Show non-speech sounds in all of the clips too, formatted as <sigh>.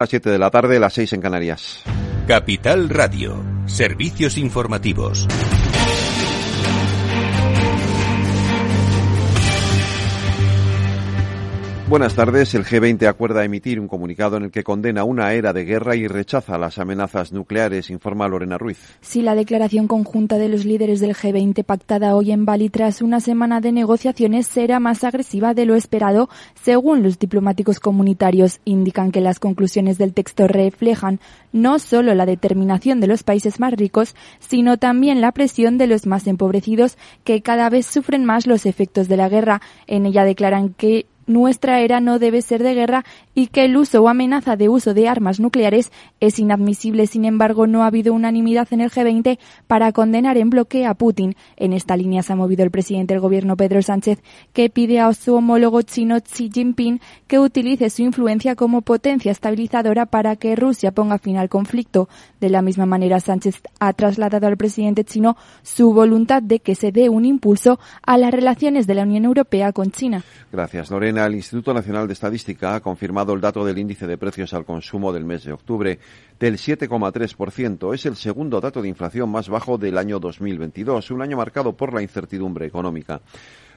las 7 de la tarde, las 6 en Canarias. Capital Radio, servicios informativos. Buenas tardes. El G20 acuerda emitir un comunicado en el que condena una era de guerra y rechaza las amenazas nucleares, informa Lorena Ruiz. Si la declaración conjunta de los líderes del G20 pactada hoy en Bali tras una semana de negociaciones será más agresiva de lo esperado, según los diplomáticos comunitarios, indican que las conclusiones del texto reflejan no solo la determinación de los países más ricos, sino también la presión de los más empobrecidos que cada vez sufren más los efectos de la guerra. En ella declaran que nuestra era no debe ser de guerra y que el uso o amenaza de uso de armas nucleares es inadmisible. Sin embargo, no ha habido unanimidad en el G20 para condenar en bloque a Putin. En esta línea se ha movido el presidente del gobierno Pedro Sánchez, que pide a su homólogo chino Xi Jinping que utilice su influencia como potencia estabilizadora para que Rusia ponga fin al conflicto. De la misma manera, Sánchez ha trasladado al presidente chino su voluntad de que se dé un impulso a las relaciones de la Unión Europea con China. Gracias, Lorena el Instituto Nacional de Estadística ha confirmado el dato del índice de precios al consumo del mes de octubre del 7,3%. Es el segundo dato de inflación más bajo del año 2022, un año marcado por la incertidumbre económica.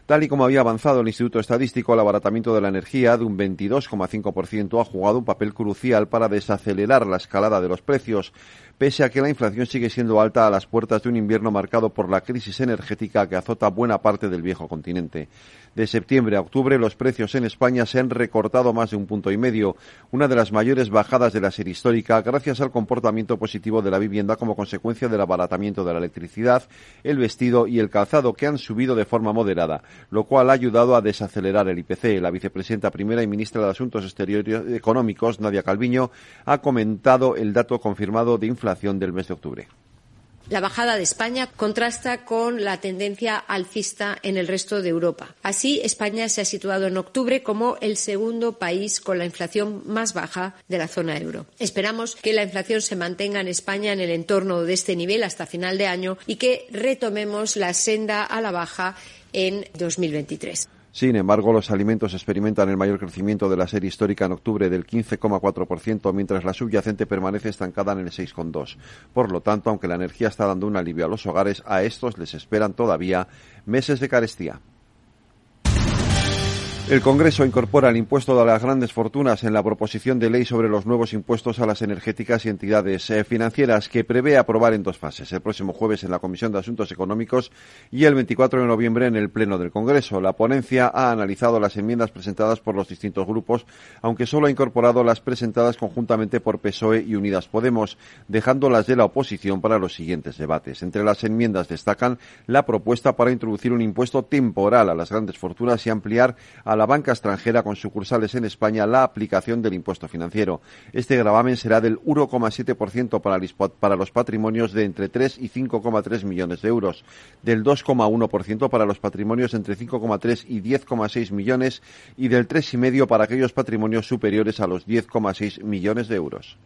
Tal y como había avanzado el Instituto Estadístico, el abaratamiento de la energía de un 22,5% ha jugado un papel crucial para desacelerar la escalada de los precios, pese a que la inflación sigue siendo alta a las puertas de un invierno marcado por la crisis energética que azota buena parte del viejo continente. De septiembre a octubre, los precios en España se han recortado más de un punto y medio, una de las mayores bajadas de la serie histórica, gracias al comportamiento positivo de la vivienda como consecuencia del abaratamiento de la electricidad, el vestido y el calzado, que han subido de forma moderada, lo cual ha ayudado a desacelerar el IPC. La vicepresidenta primera y ministra de Asuntos Exteriores Económicos, Nadia Calviño, ha comentado el dato confirmado de inflación del mes de octubre. La bajada de España contrasta con la tendencia alcista en el resto de Europa. Así, España se ha situado en octubre como el segundo país con la inflación más baja de la zona euro. Esperamos que la inflación se mantenga en España en el entorno de este nivel hasta final de año y que retomemos la senda a la baja en 2023. Sin embargo, los alimentos experimentan el mayor crecimiento de la serie histórica en octubre del 15,4%, mientras la subyacente permanece estancada en el 6,2%. Por lo tanto, aunque la energía está dando un alivio a los hogares, a estos les esperan todavía meses de carestía. El Congreso incorpora el impuesto de las grandes fortunas en la proposición de ley sobre los nuevos impuestos a las energéticas y entidades eh, financieras que prevé aprobar en dos fases, el próximo jueves en la Comisión de Asuntos Económicos y el 24 de noviembre en el Pleno del Congreso. La ponencia ha analizado las enmiendas presentadas por los distintos grupos, aunque solo ha incorporado las presentadas conjuntamente por PSOE y Unidas Podemos, dejando las de la oposición para los siguientes debates. Entre las enmiendas destacan la propuesta para introducir un impuesto temporal a las grandes fortunas y ampliar a la banca extranjera con sucursales en España la aplicación del impuesto financiero. Este gravamen será del 1,7% para, para los patrimonios de entre 3 y 5,3 millones de euros, del 2,1% para los patrimonios entre 5,3 y 10,6 millones y del 3,5% para aquellos patrimonios superiores a los 10,6 millones de euros.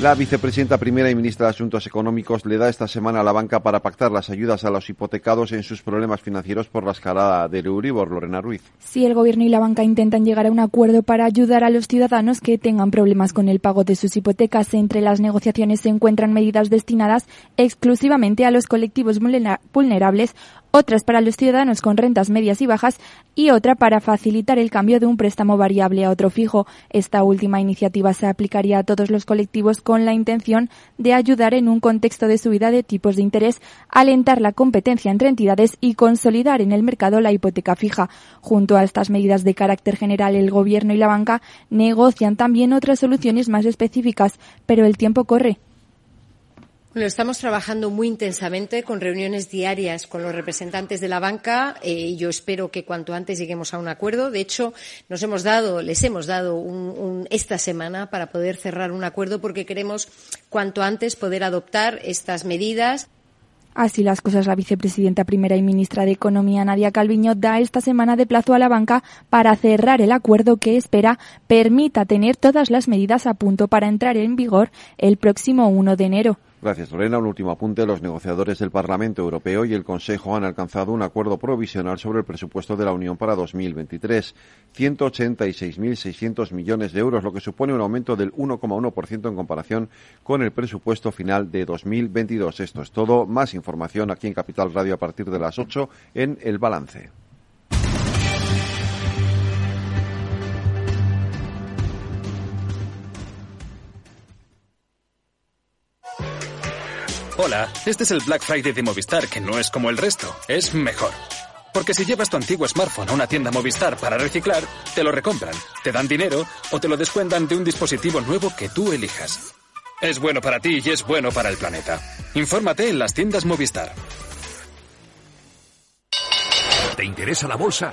La vicepresidenta primera y ministra de Asuntos Económicos le da esta semana a la banca para pactar las ayudas a los hipotecados en sus problemas financieros por la escalada del Euribor, Lorena Ruiz. Si el gobierno y la banca intentan llegar a un acuerdo para ayudar a los ciudadanos que tengan problemas con el pago de sus hipotecas, entre las negociaciones se encuentran medidas destinadas exclusivamente a los colectivos vulnerables otras para los ciudadanos con rentas medias y bajas y otra para facilitar el cambio de un préstamo variable a otro fijo. Esta última iniciativa se aplicaría a todos los colectivos con la intención de ayudar en un contexto de subida de tipos de interés, alentar la competencia entre entidades y consolidar en el mercado la hipoteca fija. Junto a estas medidas de carácter general, el Gobierno y la banca negocian también otras soluciones más específicas, pero el tiempo corre. Bueno, estamos trabajando muy intensamente con reuniones diarias con los representantes de la banca. Eh, yo espero que cuanto antes lleguemos a un acuerdo. De hecho, nos hemos dado, les hemos dado esta semana para poder cerrar un acuerdo porque queremos cuanto antes poder adoptar estas medidas. Así las cosas, la vicepresidenta primera y ministra de Economía, Nadia Calviño, da esta semana de plazo a la banca para cerrar el acuerdo que espera permita tener todas las medidas a punto para entrar en vigor el próximo 1 de enero. Gracias, Lorena. Un último apunte. Los negociadores del Parlamento Europeo y el Consejo han alcanzado un acuerdo provisional sobre el presupuesto de la Unión para 2023. 186.600 millones de euros, lo que supone un aumento del 1,1% en comparación con el presupuesto final de 2022. Esto es todo. Más información aquí en Capital Radio a partir de las 8 en El Balance. Hola, este es el Black Friday de Movistar, que no es como el resto, es mejor. Porque si llevas tu antiguo smartphone a una tienda Movistar para reciclar, te lo recompran, te dan dinero o te lo descuentan de un dispositivo nuevo que tú elijas. Es bueno para ti y es bueno para el planeta. Infórmate en las tiendas Movistar. ¿Te interesa la bolsa?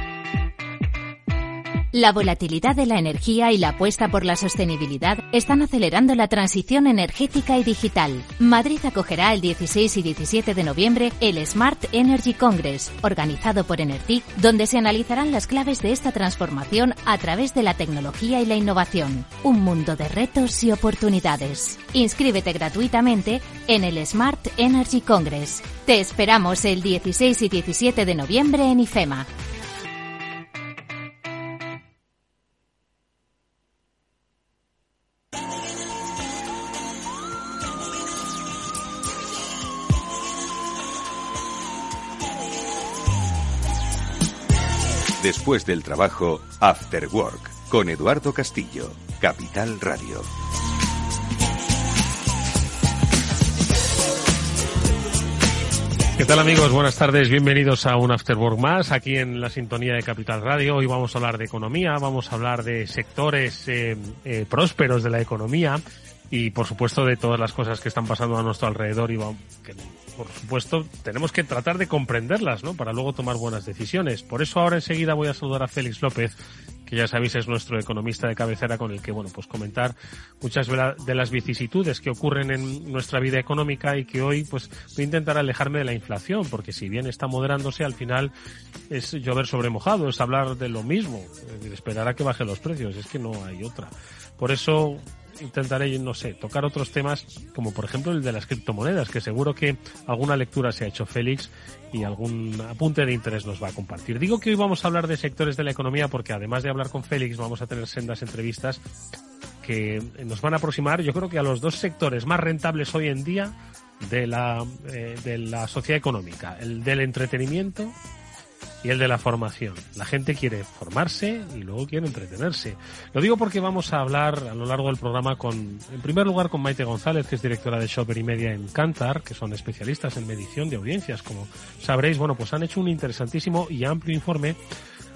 La volatilidad de la energía y la apuesta por la sostenibilidad están acelerando la transición energética y digital. Madrid acogerá el 16 y 17 de noviembre el Smart Energy Congress, organizado por Enertic, donde se analizarán las claves de esta transformación a través de la tecnología y la innovación. Un mundo de retos y oportunidades. Inscríbete gratuitamente en el Smart Energy Congress. Te esperamos el 16 y 17 de noviembre en IFEMA. Después del trabajo, After Work, con Eduardo Castillo, Capital Radio. ¿Qué tal amigos? Buenas tardes, bienvenidos a un After Work más aquí en la sintonía de Capital Radio. Hoy vamos a hablar de economía, vamos a hablar de sectores eh, eh, prósperos de la economía y por supuesto de todas las cosas que están pasando a nuestro alrededor y que por supuesto, tenemos que tratar de comprenderlas, ¿no? Para luego tomar buenas decisiones. Por eso ahora enseguida voy a saludar a Félix López, que ya sabéis es nuestro economista de cabecera con el que, bueno, pues comentar muchas de las vicisitudes que ocurren en nuestra vida económica y que hoy, pues, voy a intentar alejarme de la inflación, porque si bien está moderándose, al final es llover sobre mojado, es hablar de lo mismo, esperar a que bajen los precios, es que no hay otra. Por eso intentaré, no sé, tocar otros temas, como por ejemplo el de las criptomonedas, que seguro que alguna lectura se ha hecho Félix y algún apunte de interés nos va a compartir. Digo que hoy vamos a hablar de sectores de la economía porque además de hablar con Félix vamos a tener sendas entrevistas que nos van a aproximar, yo creo que a los dos sectores más rentables hoy en día de la, eh, de la sociedad económica, el del entretenimiento y el de la formación. La gente quiere formarse y luego quiere entretenerse. Lo digo porque vamos a hablar a lo largo del programa con, en primer lugar, con Maite González, que es directora de Shopper y Media en Cantar, que son especialistas en medición de audiencias. Como sabréis, bueno, pues han hecho un interesantísimo y amplio informe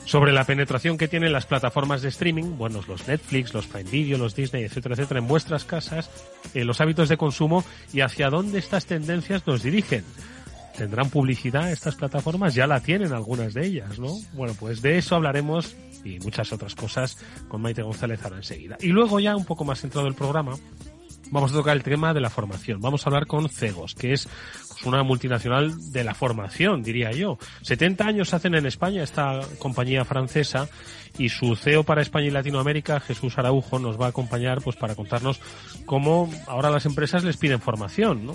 sobre la penetración que tienen las plataformas de streaming, bueno, los Netflix, los Prime Video, los Disney, etcétera, etcétera, en vuestras casas, eh, los hábitos de consumo y hacia dónde estas tendencias nos dirigen. ¿Tendrán publicidad estas plataformas? Ya la tienen algunas de ellas, ¿no? Bueno, pues de eso hablaremos y muchas otras cosas con Maite González ahora enseguida. Y luego ya un poco más centrado el programa, vamos a tocar el tema de la formación. Vamos a hablar con Cegos, que es una multinacional de la formación, diría yo. 70 años hacen en España esta compañía francesa y su CEO para España y Latinoamérica, Jesús Araujo, nos va a acompañar pues para contarnos cómo ahora las empresas les piden formación. ¿no?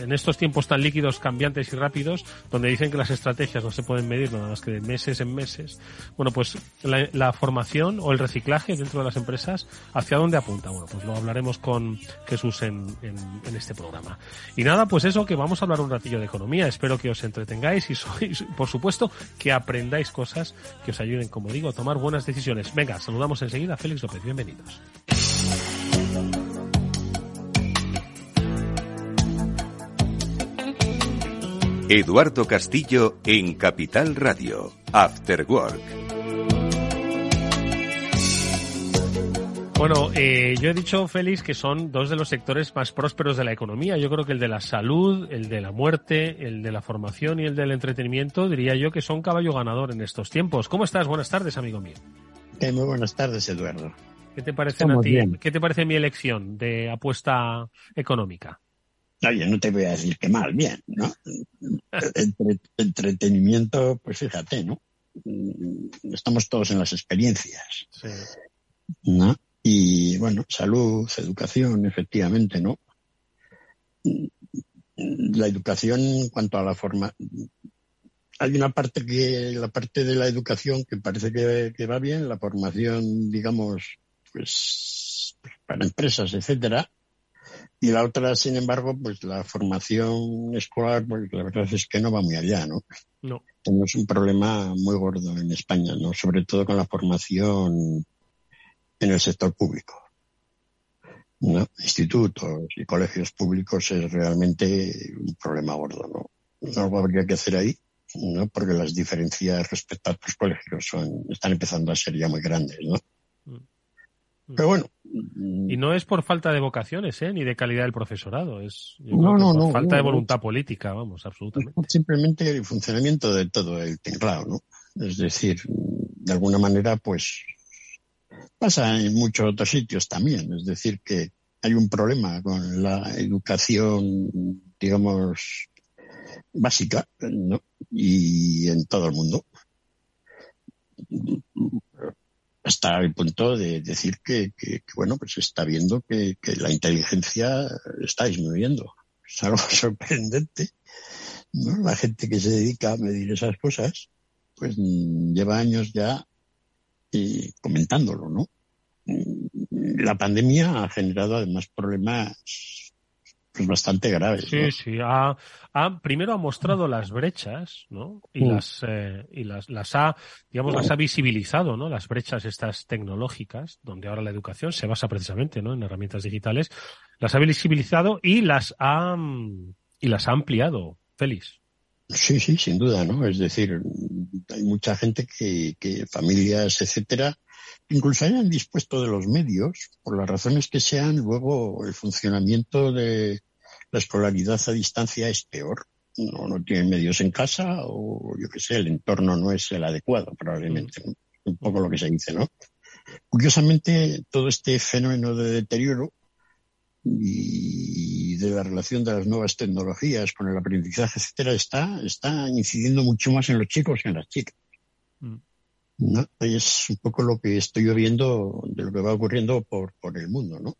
En estos tiempos tan líquidos, cambiantes y rápidos, donde dicen que las estrategias no se pueden medir nada más que de meses en meses, bueno, pues la, formación o el reciclaje dentro de las empresas, ¿hacia dónde apunta? Bueno, pues lo hablaremos con Jesús en, en, en este programa. Y nada, pues eso, que vamos a hablar un ratillo de economía. Espero que os entretengáis y sois, por supuesto, que aprendáis cosas que os ayuden, como digo, a tomar buenas buenas decisiones. Venga, saludamos enseguida a Félix López. Bienvenidos. Eduardo Castillo en Capital Radio, After Work. Bueno, eh, yo he dicho, Félix, que son dos de los sectores más prósperos de la economía. Yo creo que el de la salud, el de la muerte, el de la formación y el del entretenimiento, diría yo que son caballo ganador en estos tiempos. ¿Cómo estás? Buenas tardes, amigo mío. muy buenas tardes, Eduardo. ¿Qué te parece a ti? ¿Qué te parece mi elección de apuesta económica? Oye, no te voy a decir que mal, bien, ¿no? entretenimiento, pues fíjate, ¿no? Estamos todos en las experiencias. Sí. ¿no? Y bueno, salud, educación, efectivamente, ¿no? La educación en cuanto a la forma. Hay una parte que, la parte de la educación que parece que, va bien, la formación, digamos, pues, para empresas, etcétera. Y la otra, sin embargo, pues la formación escolar, pues la verdad es que no va muy allá, ¿no? No. Tenemos un problema muy gordo en España, ¿no? Sobre todo con la formación en el sector público. ¿no? Institutos y colegios públicos es realmente un problema gordo, ¿no? Algo habría que hacer ahí, ¿no? Porque las diferencias respecto a otros colegios son, están empezando a ser ya muy grandes, ¿no? Mm. Pero bueno. Y no es por falta de vocaciones, ¿eh? Ni de calidad del profesorazo, es no, no, por falta de voluntad política, vamos, absolutamente. Simplemente el funcionamiento de todo el tinglao, ¿no? Es decir, de alguna manera, pues Pasa en muchos otros sitios también, es decir, que hay un problema con la educación, digamos, básica, ¿no? Y en todo el mundo. Hasta el punto de decir que, bueno, pues está viendo que, la inteligencia está disminuyendo. Es algo <laughs> sorprendente. ¿no? La gente que se dedica a medir esas cosas, pues lleva años ya y comentándolo, ¿no? La pandemia ha generado además problemas pues, bastante graves. Sí, sí. Ha, primero ha mostrado las brechas, ¿no? Y mm. las eh, y las, las ha, digamos, las ha visibilizado, ¿no? Las brechas estas tecnológicas, donde ahora la educación se basa precisamente, ¿no? En herramientas digitales, las ha visibilizado y las ha y las ha ampliado. Félix. Sí, sí, sin duda, ¿no? Es decir, hay mucha gente que, que familias, etcétera, incluso hayan dispuesto de los medios, por las razones que sean, luego el funcionamiento de la escolaridad a distancia es peor. No, no tienen medios en casa o yo qué sé, el entorno no es el adecuado, probablemente. Un poco lo que se dice, ¿no? Curiosamente, todo este fenómeno de deterioro y de la relación de las nuevas tecnologías con el aprendizaje, etcétera, está, está incidiendo mucho más en los chicos que en las chicas. Mm. ¿no? Es un poco lo que estoy viendo de lo que va ocurriendo por, por el mundo, ¿no?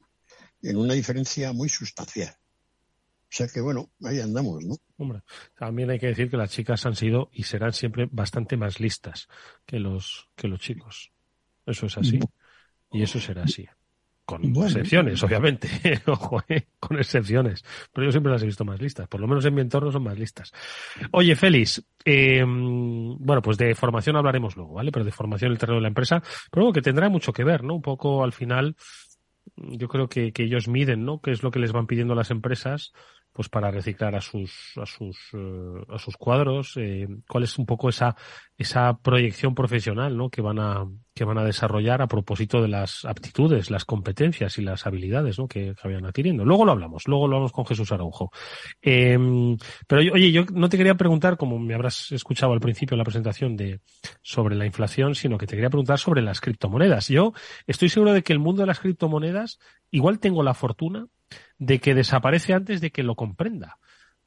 En una diferencia muy sustancial. O sea que bueno, ahí andamos, ¿no? Hombre, también hay que decir que las chicas han sido y serán siempre bastante más listas que los, que los chicos. Eso es así. Y eso será así. Con excepciones, obviamente. <laughs> Ojo, ¿eh? con excepciones. Pero yo siempre las he visto más listas. Por lo menos en mi entorno son más listas. Oye, Félix, eh, bueno, pues de formación hablaremos luego, ¿vale? Pero de formación en el terreno de la empresa, pero que tendrá mucho que ver, ¿no? Un poco al final, yo creo que, que ellos miden, ¿no? ¿Qué es lo que les van pidiendo las empresas? Pues para reciclar a sus a sus eh, a sus cuadros eh, cuál es un poco esa esa proyección profesional ¿no? que van a que van a desarrollar a propósito de las aptitudes las competencias y las habilidades ¿no? que, que vayan adquiriendo luego lo hablamos luego lo hablamos con Jesús Araujo em, pero oye yo no te quería preguntar como me habrás escuchado al principio en la presentación de sobre la inflación sino que te quería preguntar sobre las criptomonedas yo estoy seguro de que el mundo de las criptomonedas igual tengo la fortuna de que desaparece antes de que lo comprenda.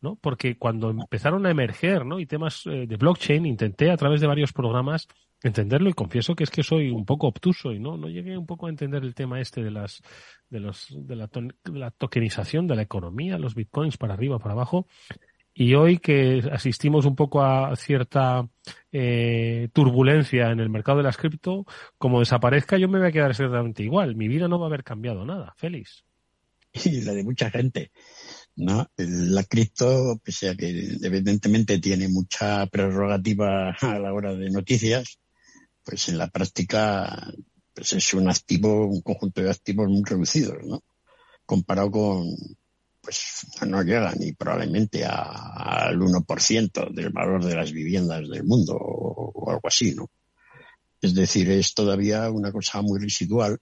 ¿no? Porque cuando empezaron a emerger, ¿no? Y temas eh, de blockchain, intenté a través de varios programas entenderlo y confieso que es que soy un poco obtuso y no, no llegué un poco a entender el tema este de las, de los, de la, tokenización de la economía, los bitcoins para arriba, para abajo. Y hoy que asistimos un poco a cierta eh, turbulencia en el mercado de las cripto, como desaparezca, yo me voy a quedar exactamente igual. Mi vida no va a haber cambiado nada. Feliz. Y la de mucha gente. ¿no? La cripto, pese a que evidentemente tiene mucha prerrogativa a la hora de noticias, pues en la práctica pues es un activo, un conjunto de activos muy reducidos, ¿no? Comparado con, pues no llega ni probablemente al 1% del valor de las viviendas del mundo o algo así, ¿no? Es decir, es todavía una cosa muy residual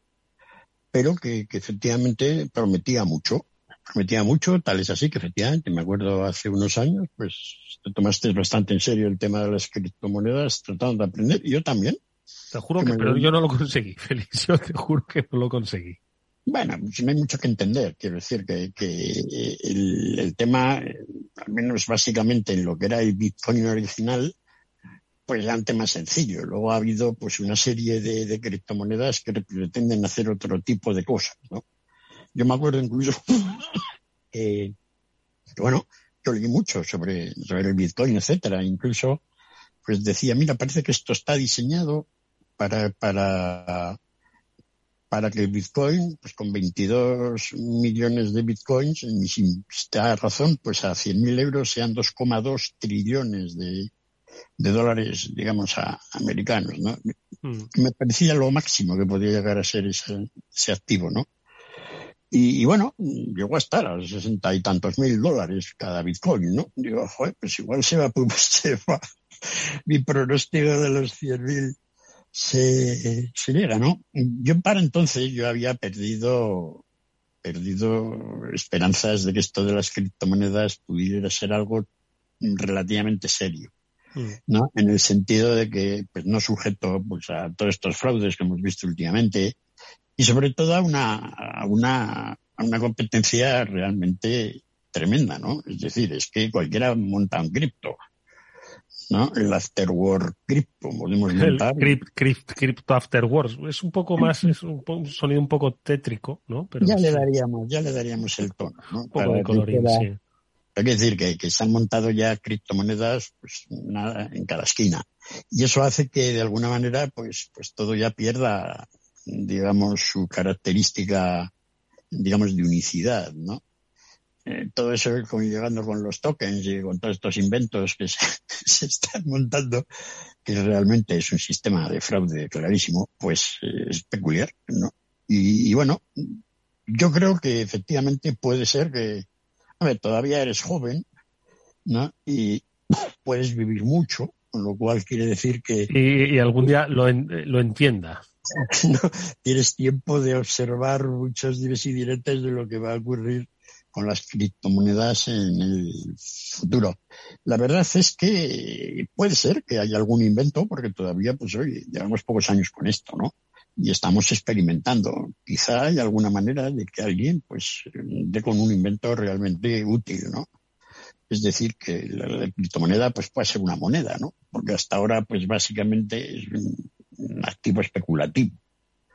pero que, efectivamente prometía mucho. Prometía mucho, tal es así que efectivamente, me acuerdo hace unos años, pues te tomaste bastante en serio el tema de las criptomonedas tratando de aprender, y yo también, Te juro que, pero yo no lo conseguí, <laughs> Félix, yo te juro que no lo conseguí. Bueno, pues no hay mucho que entender. Quiero decir que, que el, el, tema, al menos básicamente en lo que era el Bitcoin original, pues era un tema sencillo. Luego ha habido pues una serie de, criptomonedas que pretenden hacer otro tipo de cosas, ¿no? Yo me acuerdo incluso <laughs> que, bueno, yo leí mucho sobre, sobre el Bitcoin, etcétera. Incluso, pues decía, mira, parece que esto está diseñado para, para, para que el Bitcoin, pues con 22 millones de Bitcoins, en mi razón, pues a 100.000 euros sean 2,2 trillones de, de dólares, digamos, a, americanos, ¿no? Mm. Me parecía lo máximo que podía llegar a ser ese, ese activo, ¿no? Y, y, bueno, llegó a estar a sesenta y tantos mil dólares cada Bitcoin, ¿no? Digo, joder, pues igual se va, pues <laughs> se va. Mi pronóstico de los cien mil se, se llega, ¿no? Yo para entonces yo había perdido, perdido esperanzas de que esto de las criptomonedas pudiera ser algo relativamente serio. Mm. ¿no? En el sentido de que pues, no sujeto pues, a todos estos fraudes que hemos visto últimamente y sobre todo a una, a una, a una competencia realmente tremenda, ¿no? Es decir, es que cualquiera monta un cripto, ¿no? El Afterword Crypto, podemos montar. El crypt, crypto Afterword. Es un poco más, es un, sonido un poco tétrico, ¿no? Pero ya le daríamos, ya le daríamos el tono, ¿no? Un poco de colorín, sí. Que decir que, que, se han montado ya criptomonedas pues, nada, en cada esquina. Y eso hace que de alguna manera pues, pues todo ya pierda, digamos, su característica, digamos, de unicidad, ¿no? Eh, todo eso con, llegando con los tokens y con todos estos inventos que <laughs> se, están montando, que realmente es un sistema de fraude clarísimo, pues eh, es peculiar, ¿no? Y, bueno, yo creo que efectivamente puede ser que, todavía eres joven, ¿no? Y puedes vivir mucho, con lo cual quiere decir que... Y, y algún día lo, en, lo entienda. <laughs> No, tienes tiempo de observar muchos dives y diretes de lo que va a ocurrir con las criptomonedas en el futuro. La verdad es que puede ser que haya algún invento, porque todavía, pues hoy, llevamos pocos años con esto, ¿no? Y estamos experimentando. Quizá hay alguna manera de que alguien pues dé con un invento realmente útil, ¿no? Es decir, que la, la criptomoneda pues puede ser una moneda, ¿no? Porque hasta ahora pues básicamente es un, un activo especulativo.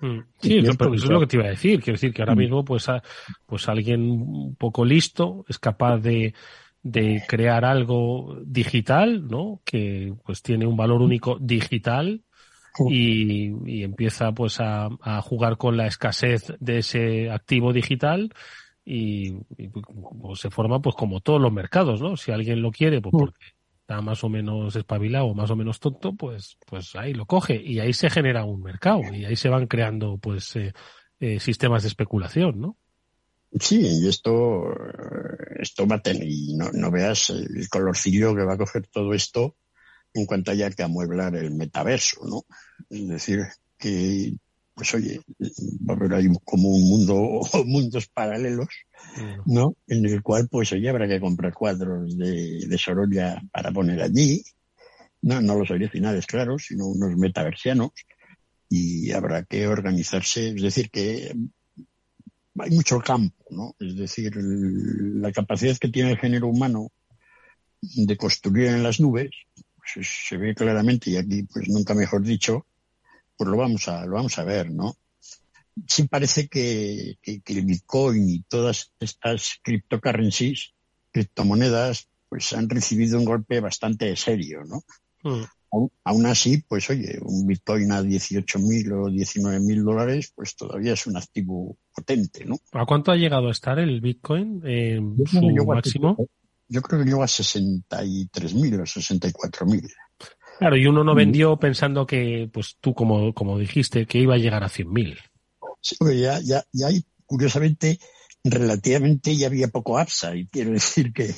Mm. Sí, pero eso es lo que te iba a decir. Quiero decir que ahora mm. mismo, pues, a, pues alguien un poco listo es capaz de, de crear algo digital, ¿no? Que pues tiene un valor único digital y, y empieza pues a, a, jugar con la escasez de ese activo digital y, y pues, se forma pues como todos los mercados, ¿no? Si alguien lo quiere, pues porque está más o menos espabilado o más o menos tonto, pues, pues ahí lo coge y ahí se genera un mercado y ahí se van creando pues eh, eh, sistemas de especulación, ¿no? Sí, y esto, esto va a tener, y no, no veas el colorcillo que va a coger todo esto en cuanto haya que amueblar el metaverso, ¿no? Es decir, que, pues oye, va a haber ahí como un mundo o <laughs> mundos paralelos, ¿no? En el cual, pues oye, habrá que comprar cuadros de, de Sorolla para poner allí, no, no los originales, claro, sino unos metaversianos, y habrá que organizarse, es decir, que hay mucho campo, ¿no? Es decir, la capacidad que tiene el género humano de construir en las nubes, pues se ve claramente, y aquí pues nunca mejor dicho, pues lo vamos a, lo vamos a ver, ¿no? Sí parece que, que, que el Bitcoin y todas estas cryptocurrencies, criptomonedas, pues han recibido un golpe bastante serio, ¿no? Mm. Aún, así, pues oye, un Bitcoin a 18.000 o 19.000 dólares, pues todavía es un activo potente, ¿no? ¿A cuánto ha llegado a estar el Bitcoin en su máximo? Yo creo que llegó a 63.000 o 64.000. Claro, y uno no vendió pensando que, pues tú como, como dijiste, que iba a llegar a 100.000. Sí, ya, ya, ya hay, curiosamente, relativamente ya había poco APSA, <laughs> y quiero decir que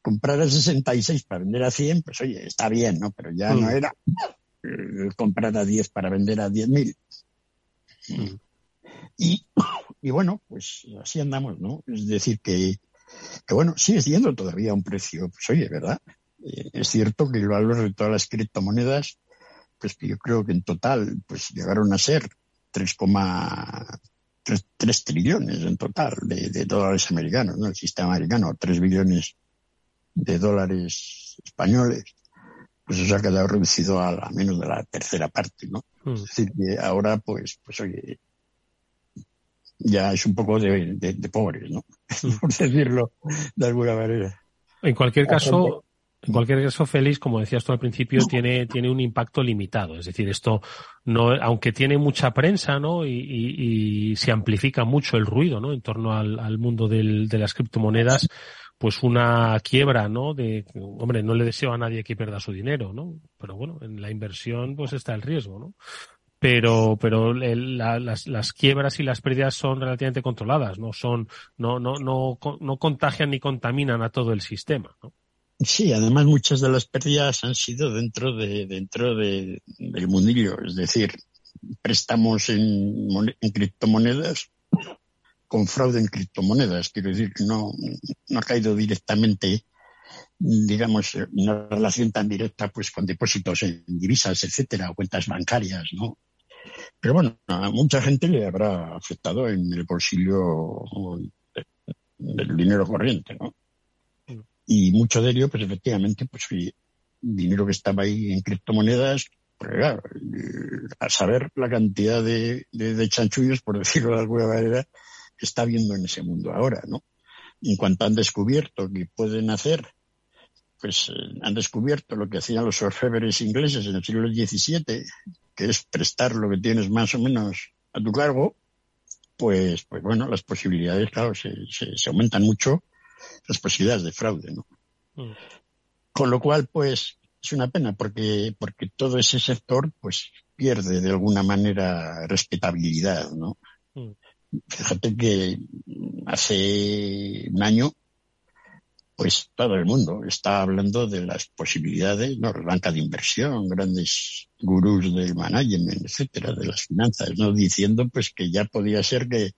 comprar a 66 para vender a 100, pues oye, está bien, ¿no? Pero ya mm. no era eh, comprar a 10 para vender a 10.000. Mm. Y, y bueno, pues así andamos, ¿no? Es decir, que que bueno, sigue siendo todavía un precio, pues oye, ¿verdad? Eh, es cierto que el valor de todas las criptomonedas pues yo creo que en total pues llegaron a ser 3,3 trillones en total de, dólares americanos, ¿no? El sistema americano, 3 billones de dólares españoles, pues eso ha quedado reducido a, menos de la tercera parte, ¿no? Mm. Es decir, que ahora, pues, pues oye, ya es un poco de, de pobres, ¿no? <laughs> Mm. Por decirlo de alguna manera. En cualquier caso, en cualquier caso, Félix, como decías tú al principio, tiene, tiene un impacto limitado. Es decir, esto no, aunque tiene mucha prensa, ¿no? Y, se amplifica mucho el ruido, ¿no? En torno al, mundo del, de las criptomonedas, pues una quiebra, ¿no? De, hombre, no le deseo a nadie que pierda su dinero, ¿no? Pero bueno, en la inversión, pues está el riesgo, ¿no? Pero pero las, las quiebras y las pérdidas son relativamente controladas no son no no no no contagian ni contaminan a todo el sistema ¿no? Sí, además muchas de las pérdidas han sido dentro de dentro de, del mundillo, es decir, préstamos en, en criptomonedas con fraude en criptomonedas. Quiero decir que no, no ha caído directamente, digamos, una relación tan directa pues con depósitos en divisas, etcétera, o cuentas bancarias, ¿no? Pero bueno, a mucha gente le habrá afectado en el bolsillo del dinero corriente, ¿no? Y mucho de ello, pues efectivamente, pues dinero que estaba ahí en criptomonedas, pues claro, a saber la cantidad de, de, chanchullos, por <laughs> decirlo de alguna manera, que está habiendo en ese mundo ahora, ¿no? En cuanto han descubierto que pueden hacer, pues eh, han descubierto lo que hacían los orfebres ingleses en el siglo XVII, que es prestar lo que tienes más o menos a tu cargo, pues, pues bueno, las posibilidades, claro, se, se aumentan mucho las posibilidades de fraude, ¿no? Mm. Con lo cual, pues, es una pena porque, porque todo ese sector, pues, pierde de alguna manera respetabilidad, ¿no? Mm. Fíjate que hace un año, pues todo el mundo está hablando de las posibilidades, ¿no? Banca de inversión, grandes gurús del management, etcétera, de las finanzas, ¿no? Diciendo pues que ya podía ser que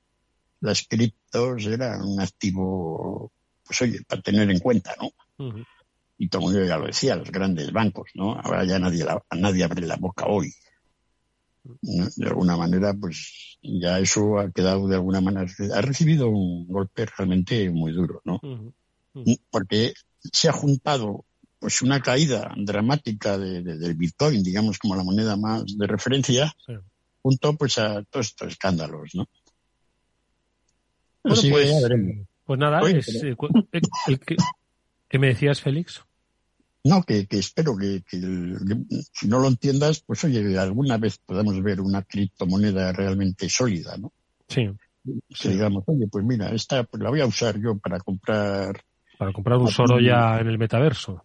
las criptos eran un activo pues oye, para tener en cuenta, ¿no? Y todo el mundo ya lo decía, los grandes bancos, ¿no? Ahora ya nadie, nadie abre la boca hoy. De alguna manera, pues ya eso ha quedado de alguna manera, ha recibido un golpe realmente muy duro, ¿no? Porque se ha juntado pues una caída dramática de, del Bitcoin, digamos como la moneda más de referencia, junto pues a todos estos escándalos, ¿no? Bueno, pues, ya veremos. Pues nada, es, eh, el, ¿qué me decías, Félix? No, que, espero que, si no lo entiendas, pues oye, alguna vez podamos ver una criptomoneda realmente sólida, ¿no? Sí. Que digamos, oye, pues mira, esta pues la voy a usar yo para comprar... Para comprar un soro ya en el metaverso.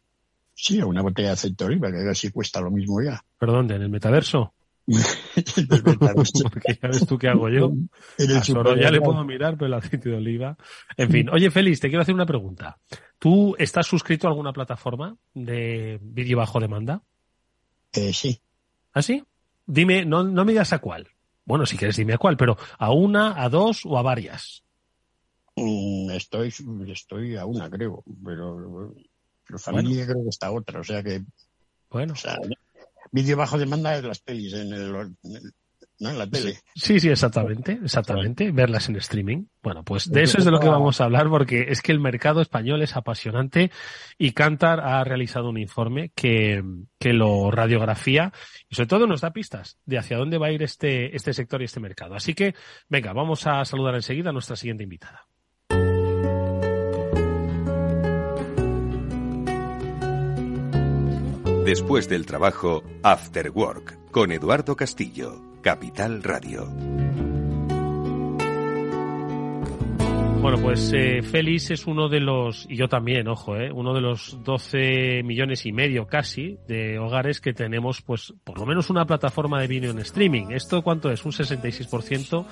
Sí, una botella de aceite de oliva, que casi cuesta lo mismo ya. ¿Pero dónde? ¿En el metaverso? Porque ya ves tú qué hago yo. A ya le puedo mirar, pero el aceite de oliva. En fin, oye Félix, te quiero hacer una pregunta. ¿Tú estás suscrito a alguna plataforma de vídeo bajo demanda? Eh, sí. ¿Ah, sí? Dime, no, no me digas a cuál. Bueno, si quieres dime a cuál, pero a una, a dos o a varias. Mm, estoy, estoy a una, creo, pero, pero familia creo que está otra, o sea que. Bueno. vídeo bajo demanda de las pelis en el, ¿no? en la tele. Sí, sí, exactamente, exactamente, verlas en streaming. Bueno, pues de eso es de lo que vamos a hablar porque es que el mercado español es apasionante y Cantar ha realizado un informe que, que lo radiografía y sobre todo nos da pistas de hacia dónde va a ir este, este sector y este mercado. Así que, venga, vamos a saludar enseguida a nuestra siguiente invitada. Después del trabajo, After Work, con Eduardo Castillo, Capital Radio. Bueno, pues eh, Félix es uno de los, y yo también, ojo, eh, uno de los 12 millones y medio casi de hogares que tenemos, pues, por lo menos una plataforma de vídeo en streaming. ¿Esto cuánto es? Un 66%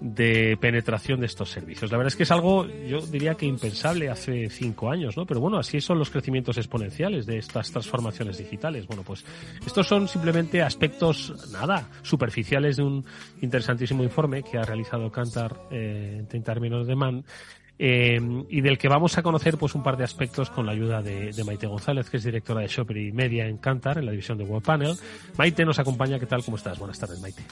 de penetración de estos servicios. La verdad es que es algo, yo diría que impensable hace cinco años, ¿no? Pero bueno, así son los crecimientos exponenciales de estas transformaciones digitales. Bueno, pues estos son simplemente aspectos, nada, superficiales de un interesantísimo informe que ha realizado Cantar eh, en términos de Man y del que vamos a conocer pues un par de aspectos con la ayuda de, Maite González, que es directora de Shopper y Media en Cantar, en la división de Web Panel. Maite nos acompaña, ¿qué tal? ¿Cómo estás? Buenas tardes, Maite.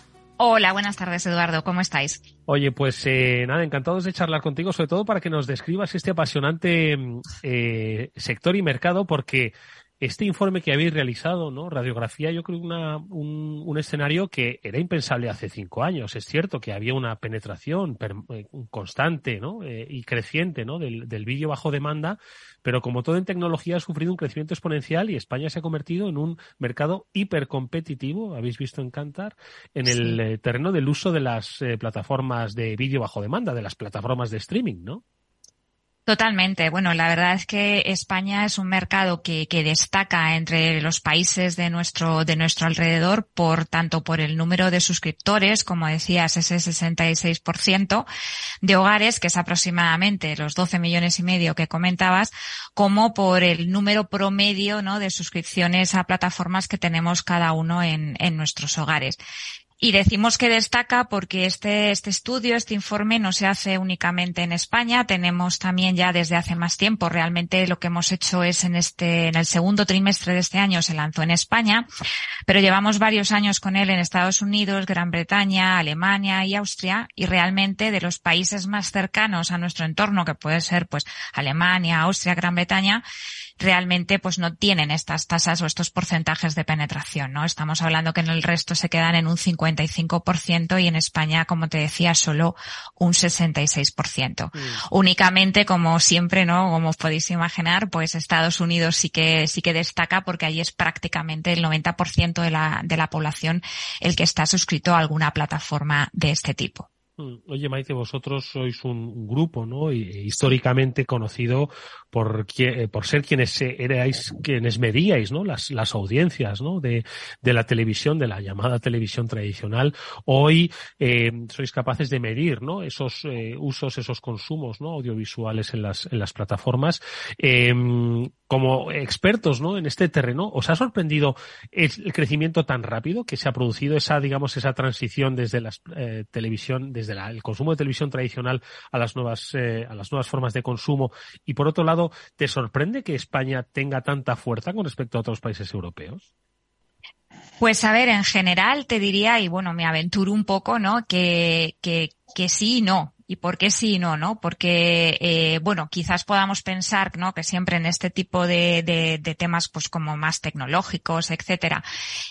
Hola, buenas tardes, Eduardo. ¿Cómo estáis? Oye, pues eh, nada, encantados de charlar contigo, sobre todo para que nos describas este apasionante eh, sector y mercado, porque este informe que habéis realizado, ¿no? Radiografía, yo creo una, un, un, escenario que era impensable hace cinco años. Es cierto que había una penetración eh, constante, ¿no? Eh, y creciente, ¿no? Del, del vídeo bajo demanda, pero como todo en tecnología ha sufrido un crecimiento exponencial y España se ha convertido en un mercado hipercompetitivo, habéis visto en Cantar, en el eh, terreno del uso de las plataformas de vídeo bajo demanda, de las plataformas de streaming, ¿no? Totalmente. Bueno, la verdad es que España es un mercado que, que, destaca entre los países de nuestro, de nuestro alrededor por tanto por el número de suscriptores, como decías, ese 66% de hogares, que es aproximadamente los 12 millones y medio que comentabas, como por el número promedio, ¿no? de suscripciones a plataformas que tenemos cada uno en, en nuestros hogares. Y decimos que destaca porque este, este estudio, este informe no se hace únicamente en España. Tenemos también ya desde hace más tiempo, realmente lo que hemos hecho es en este, en el segundo trimestre de este año se lanzó en España, pero llevamos varios años con él en Estados Unidos, Gran Bretaña, Alemania y Austria y realmente de los países más cercanos a nuestro entorno, que puede ser pues Alemania, Austria, Gran Bretaña, realmente pues no tienen estas tasas o estos porcentajes de penetración, ¿no? Estamos hablando que en el resto se quedan en un 55% y en España, como te decía, solo un 66%. Mm. Únicamente, como siempre, ¿no? Como os podéis imaginar, pues Estados Unidos sí que, sí que destaca porque allí es prácticamente el 90% de la, de la población el que está suscrito a alguna plataforma de este tipo. Mm. Oye, Maite, vosotros sois un, grupo, ¿no? históricamente conocido por, eh, por ser quienes erais, quienes medíais, ¿no? Las, las audiencias, ¿no? De, de la televisión, de la llamada televisión tradicional. Hoy eh, sois capaces de medir, ¿no? Esos eh, usos, esos consumos, ¿no? Audiovisuales en las, en las plataformas. Eh, como expertos, ¿no? En este terreno, ¿os ha sorprendido el, crecimiento tan rápido que se ha producido esa, digamos, esa transición desde la televisión, desde la, el consumo de televisión tradicional a las nuevas, eh, a las nuevas formas de consumo? Y por otro lado, ¿te sorprende que España tenga tanta fuerza con respecto a otros países europeos? Pues a ver, en general te diría, y bueno, me aventuro un poco, ¿no? Que, que, que sí y no. ¿Y por qué sí y no, no? Porque, eh, bueno, quizás podamos pensar, ¿no? Que siempre en este tipo de, de, de temas, pues como más tecnológicos, etcétera,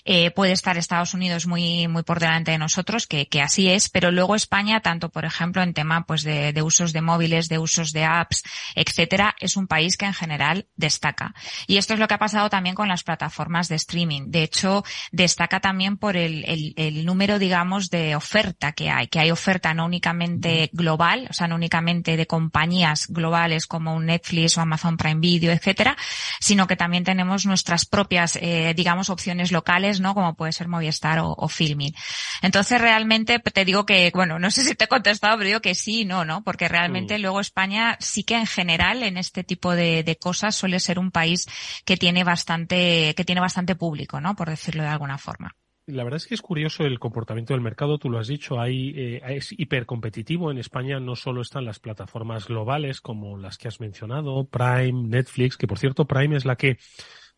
eh, puede estar Estados Unidos muy, muy por delante de nosotros, que, que así es, pero luego España, tanto por ejemplo en tema, pues de, de usos de móviles, de usos de apps, etcétera, es un país que en general destaca. Y esto es lo que ha pasado también con las plataformas de streaming. De hecho, destaca también por el, el, el número, digamos, de oferta que hay, que hay oferta no únicamente global, global, o sea, no únicamente de compañías globales como un Netflix o Amazon Prime Video, etcétera, sino que también tenemos nuestras propias, eh, digamos, opciones locales, ¿no? Como puede ser Movistar o, o, Filmin. Entonces, realmente te digo que, bueno, no sé si te he contestado, pero digo que sí, no, ¿no? Porque realmente mm. luego España sí que en general en este tipo de, de cosas suele ser un país que tiene bastante, que tiene bastante público, ¿no? Por decirlo de alguna forma la verdad es que es curioso el comportamiento del mercado, tú lo has dicho, hay, eh, es hipercompetitivo. En España no solo están las plataformas globales como las que has mencionado, Prime, Netflix, que por cierto Prime es la que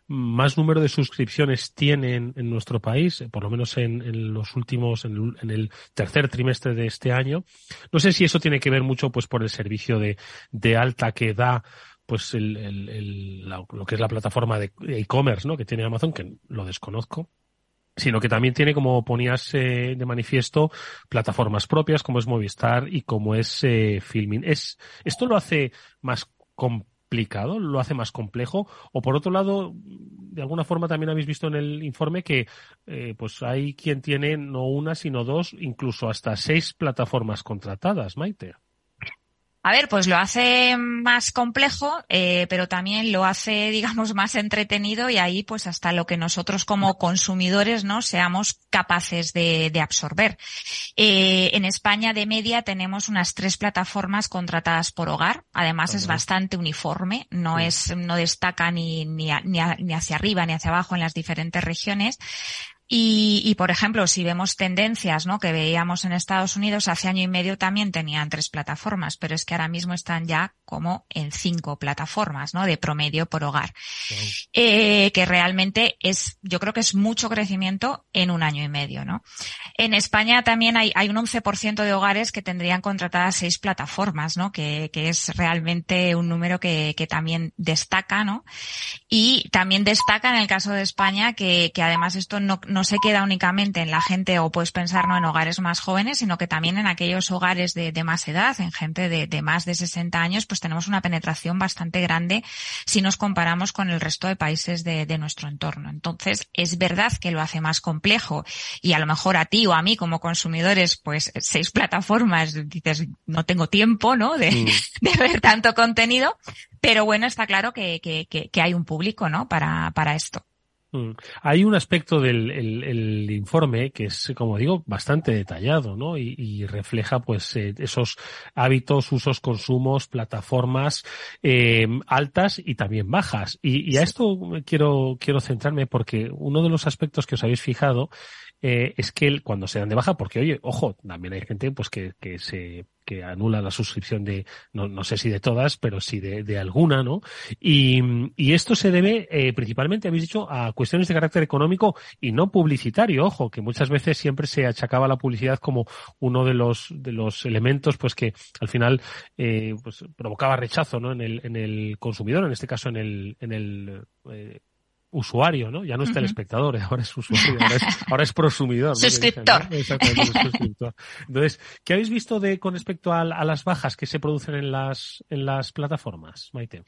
más número de suscripciones tienen en nuestro país, por lo menos en, los últimos, en el, tercer trimestre de este año. No sé si eso tiene que ver mucho pues por el servicio de, de alta que da pues el, el, lo que es la plataforma de e-commerce, ¿no? Que tiene Amazon, que lo desconozco sino que también tiene, como ponías eh, de manifiesto, plataformas propias como es Movistar y como es eh, Filming. Es, ¿Esto lo hace más complicado, lo hace más complejo? O por otro lado, de alguna forma también habéis visto en el informe que eh, pues hay quien tiene no una, sino dos, incluso hasta seis plataformas contratadas, Maite. A ver, pues lo hace más complejo, eh, pero también lo hace, <laughs> digamos, más entretenido y ahí, pues hasta lo que nosotros como consumidores, ¿no? Seamos capaces de, de absorber. Eh, en España de media tenemos unas tres plataformas contratadas por hogar. Además es bastante uniforme, no es, no destaca ni, ni, ni hacia arriba ni hacia abajo en las diferentes regiones. Y, por ejemplo, si vemos tendencias, ¿no? Que veíamos en Estados Unidos hace año y medio también tenían tres plataformas, pero es que ahora mismo están ya como en cinco plataformas, ¿no? De promedio por hogar. Eh, que realmente es, yo creo que es mucho crecimiento en un año y medio, ¿no? En España también hay, hay un 11% de hogares que tendrían contratadas seis plataformas, ¿no? Que, que es realmente un número que, que también destaca, ¿no? Y también destaca en el caso de España que, que además esto no, no se queda únicamente en la gente o puedes pensar no en hogares más jóvenes, sino que también en aquellos hogares de, de más edad, en gente de, de, más de 60 años, pues tenemos una penetración bastante grande si nos comparamos con el resto de países de, de nuestro entorno. Entonces, es verdad que lo hace más complejo y a lo mejor a ti o a mí como consumidores, pues seis <laughs> plataformas, dices, no tengo tiempo, ¿no? De, mm. <laughs> de ver tanto contenido, pero bueno, está claro que, que, que, que hay un público, ¿no? Para, para esto. Mm. Hay un aspecto del el, informe que es, como digo, bastante detallado, ¿no? Y, y refleja, pues, eh, esos hábitos, usos, consumos, plataformas eh, altas y también bajas. Y, y, a esto quiero quiero centrarme porque uno de los aspectos que os habéis fijado eh, es que cuando se dan de baja, porque oye, ojo, también hay gente pues que, que se que anula la suscripción de, no, no sé si de todas, pero sí de, de alguna, ¿no? Y, y, esto se debe eh, principalmente, habéis dicho, a cuestiones de carácter económico y no publicitario, ojo, que muchas veces siempre se achacaba la publicidad como uno de los, de los elementos, pues que al final, eh, pues provocaba rechazo, ¿no? En el, en el consumidor, en este caso en el, en el, eh, usuario, ¿no? Ya no es telespectador, ahora es usuario, ahora es, <laughs> ahora es prosumidor. ¿no? Suscriptor. suscriptor. Entonces, ¿qué habéis visto de con respecto a, a, las bajas que se producen en las, en las plataformas, Maite?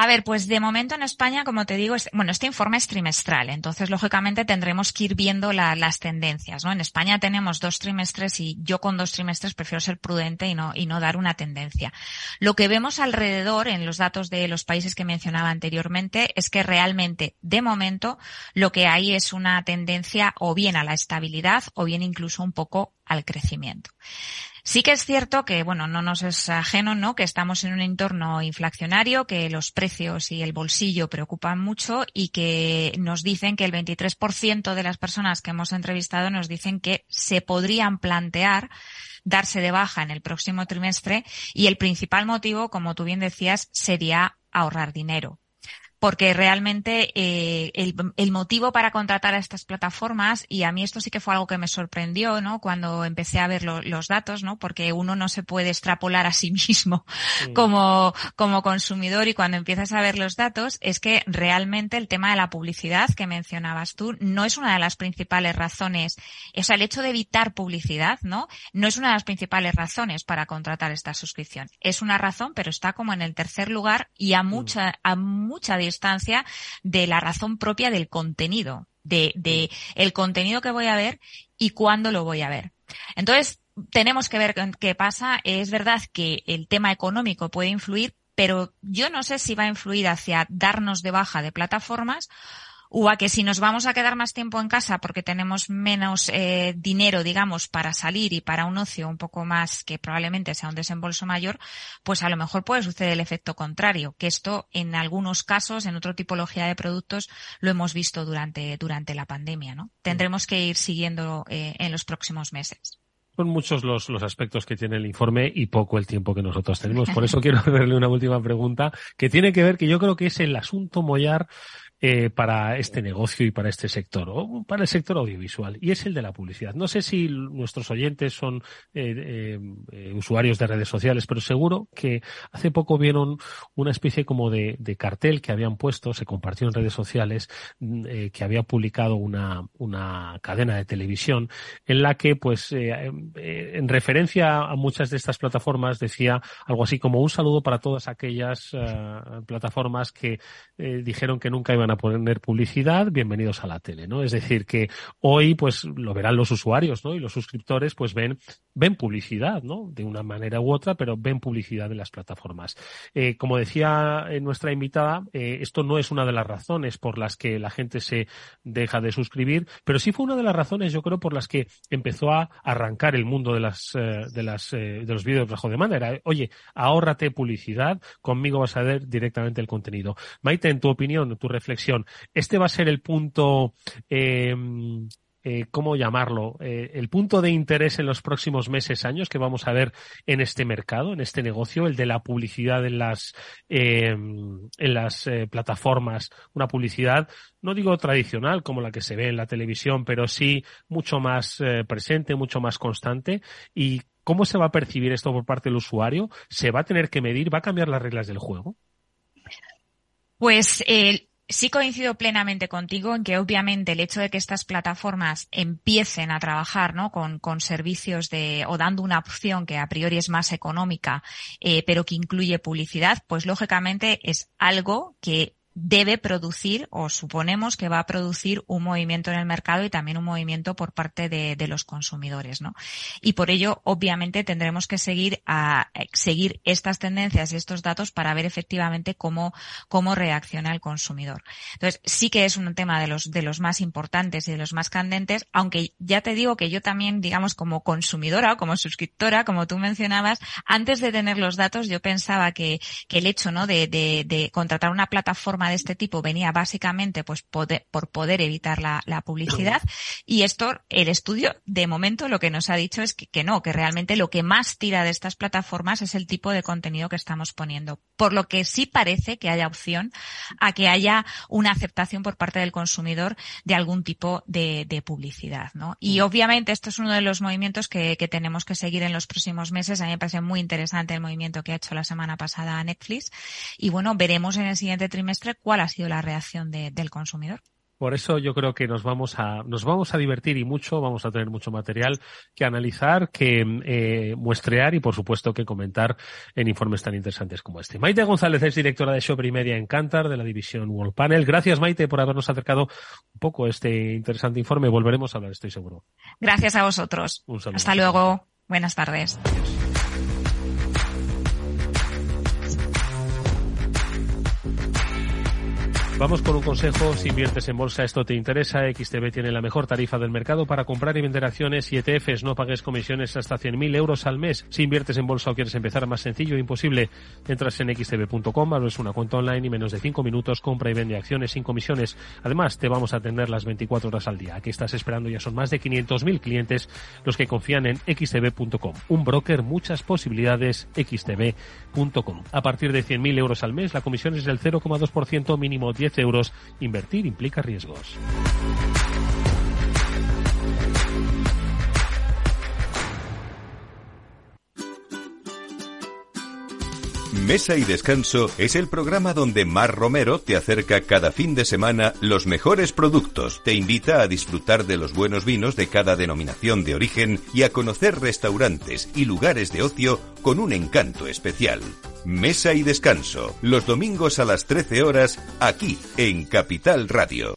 A ver, pues de momento en España, como te digo, bueno, este informe es trimestral, entonces lógicamente tendremos que ir viendo la, las tendencias, ¿no? En España tenemos dos trimestres y yo con dos trimestres prefiero ser prudente y no, y no dar una tendencia. Lo que vemos alrededor en los datos de los países que mencionaba anteriormente es que realmente, de momento, lo que hay es una tendencia o bien a la estabilidad o bien incluso un poco al crecimiento. Sí que es cierto que, bueno, no nos es ajeno, ¿no? Que estamos en un entorno inflacionario, que los precios y el bolsillo preocupan mucho y que nos dicen que el 23% de las personas que hemos entrevistado nos dicen que se podrían plantear darse de baja en el próximo trimestre y el principal motivo, como tú bien decías, sería ahorrar dinero porque realmente eh, el, el, motivo para contratar a estas plataformas, y a mí esto sí que fue algo que me sorprendió, ¿no? Cuando empecé a ver lo, los datos, ¿no? Porque uno no se puede extrapolar a sí <laughs> mismo sí. como, como consumidor y cuando empiezas a ver los datos es que realmente el tema de la publicidad que mencionabas tú no es una de las principales razones, o sea, el hecho de evitar publicidad, ¿no? No es una de las principales razones para contratar esta suscripción. Es una razón, pero está como en el tercer lugar y a mucha, a mucha distancia de la razón propia del contenido, de, de el contenido que voy a ver y cuándo lo voy a ver. Entonces, tenemos que ver qué pasa. Es verdad que el tema económico puede influir, pero yo no sé si va a influir hacia darnos de baja de plataformas o a que si nos vamos a quedar más tiempo en casa porque tenemos menos eh, dinero, digamos, para salir y para un ocio un poco más que probablemente sea un desembolso mayor, pues a lo mejor puede suceder el efecto contrario, que esto en algunos casos, en otra tipología de productos, lo hemos visto durante, durante la pandemia, ¿no? Tendremos que ir siguiendo eh, en los próximos meses. Son muchos los, los aspectos que tiene el informe y poco el tiempo que nosotros tenemos. Por eso <laughs> quiero hacerle una última pregunta que tiene que ver, que yo creo que es el asunto mollar eh, para este negocio y para este sector, o para el sector audiovisual, y es el de la publicidad. No sé si nuestros oyentes son eh, eh, usuarios de redes sociales, pero seguro que hace poco vieron una especie como de, cartel que habían puesto, se compartió en redes sociales, mm, eh, que había publicado una, una cadena de televisión en la que, pues, en referencia a muchas de estas plataformas decía algo así como un saludo para todas aquellas plataformas que dijeron que nunca iban a poner publicidad, bienvenidos a la tele, ¿no? Es decir, que hoy, pues, lo verán los usuarios, ¿no? Y los suscriptores, pues, ven, ven publicidad, ¿no? De una manera u otra, pero ven publicidad en las plataformas. Eh, como decía nuestra invitada, eh, esto no es una de las razones por las que la gente se deja de suscribir, pero sí fue una de las razones, yo creo, por las que empezó a arrancar el mundo de las, eh, de las, de los vídeos bajo demanda. Era, oye, ahórrate publicidad, conmigo vas a ver directamente el contenido. Maite, en tu opinión, tu reflexión, ¿este va a ser el punto eh, eh, ¿cómo llamarlo? Eh, el punto de interés en los próximos meses, años que vamos a ver en este mercado, en este negocio, el de la publicidad en las, eh, en las plataformas, una publicidad, no digo tradicional como la que se ve en la televisión, pero sí mucho más presente, mucho más constante y ¿Cómo se va a percibir esto por parte del usuario? ¿Se va a tener que medir? ¿Va a cambiar las reglas del juego? Pues eh, sí coincido plenamente contigo en que obviamente el hecho de que estas plataformas empiecen a trabajar ¿no? con, con servicios de o dando una opción que a priori es más económica, eh, pero que incluye publicidad, pues lógicamente es algo que debe producir o suponemos que va a producir un movimiento en el mercado y también un movimiento por parte de, de los consumidores, ¿no? Y por ello, obviamente, tendremos que seguir a seguir estas tendencias y estos datos para ver efectivamente cómo, cómo reacciona el consumidor. Entonces, sí que es un tema de los, de los más importantes y de los más candentes, aunque ya te digo que yo también, digamos, como consumidora o como suscriptora, como tú mencionabas, antes de tener los datos, yo pensaba que, que el hecho, ¿no? De, de, de contratar una plataforma de este tipo venía básicamente pues por poder evitar la, publicidad y esto, el estudio de momento lo que nos ha dicho es que, no, que realmente lo que más tira de estas plataformas es el tipo de contenido que estamos poniendo. Por lo que sí parece que haya opción a que haya una aceptación por parte del consumidor de algún tipo de, publicidad, ¿no? Y mm. obviamente esto es uno de los movimientos que, que tenemos que seguir en los próximos meses. A mí me parece muy interesante el movimiento que ha hecho la semana pasada Netflix y bueno, veremos en el siguiente trimestre cuál ha sido la reacción del consumidor. Por eso yo creo que nos vamos a nos vamos a divertir y mucho, vamos a tener mucho material que analizar, que eh, muestrear y por supuesto que comentar en informes tan interesantes como este. Maite González es directora de Shopper Media en Cantar de la división World Panel. Gracias Maite por habernos acercado un poco este interesante informe. Volveremos a hablar, estoy seguro. Gracias a vosotros. Hasta luego. Buenas tardes. Vamos con un consejo. Si inviertes en bolsa, esto te interesa. XTB tiene la mejor tarifa del mercado para comprar y vender acciones y ETFs. No pagues comisiones hasta 100.000 euros al mes. Si inviertes en bolsa o quieres empezar más sencillo e imposible, entras en xtb.com, abres una cuenta online y menos de 5 minutos compra y vende acciones sin comisiones. Además, te vamos a atender las 24 horas al día. ¿Qué estás esperando? Ya son más de 500.000 clientes los que confían en xtb.com. Un broker, muchas posibilidades, xtb.com. A partir de 100.000 euros al mes, la comisión es del 0,2% mínimo 10 euros. Invertir implica riesgos. Mesa y Descanso es el programa donde Mar Romero te acerca cada fin de semana los mejores productos, te invita a disfrutar de los buenos vinos de cada denominación de origen y a conocer restaurantes y lugares de ocio con un encanto especial. Mesa y Descanso, los domingos a las 13 horas, aquí en Capital Radio.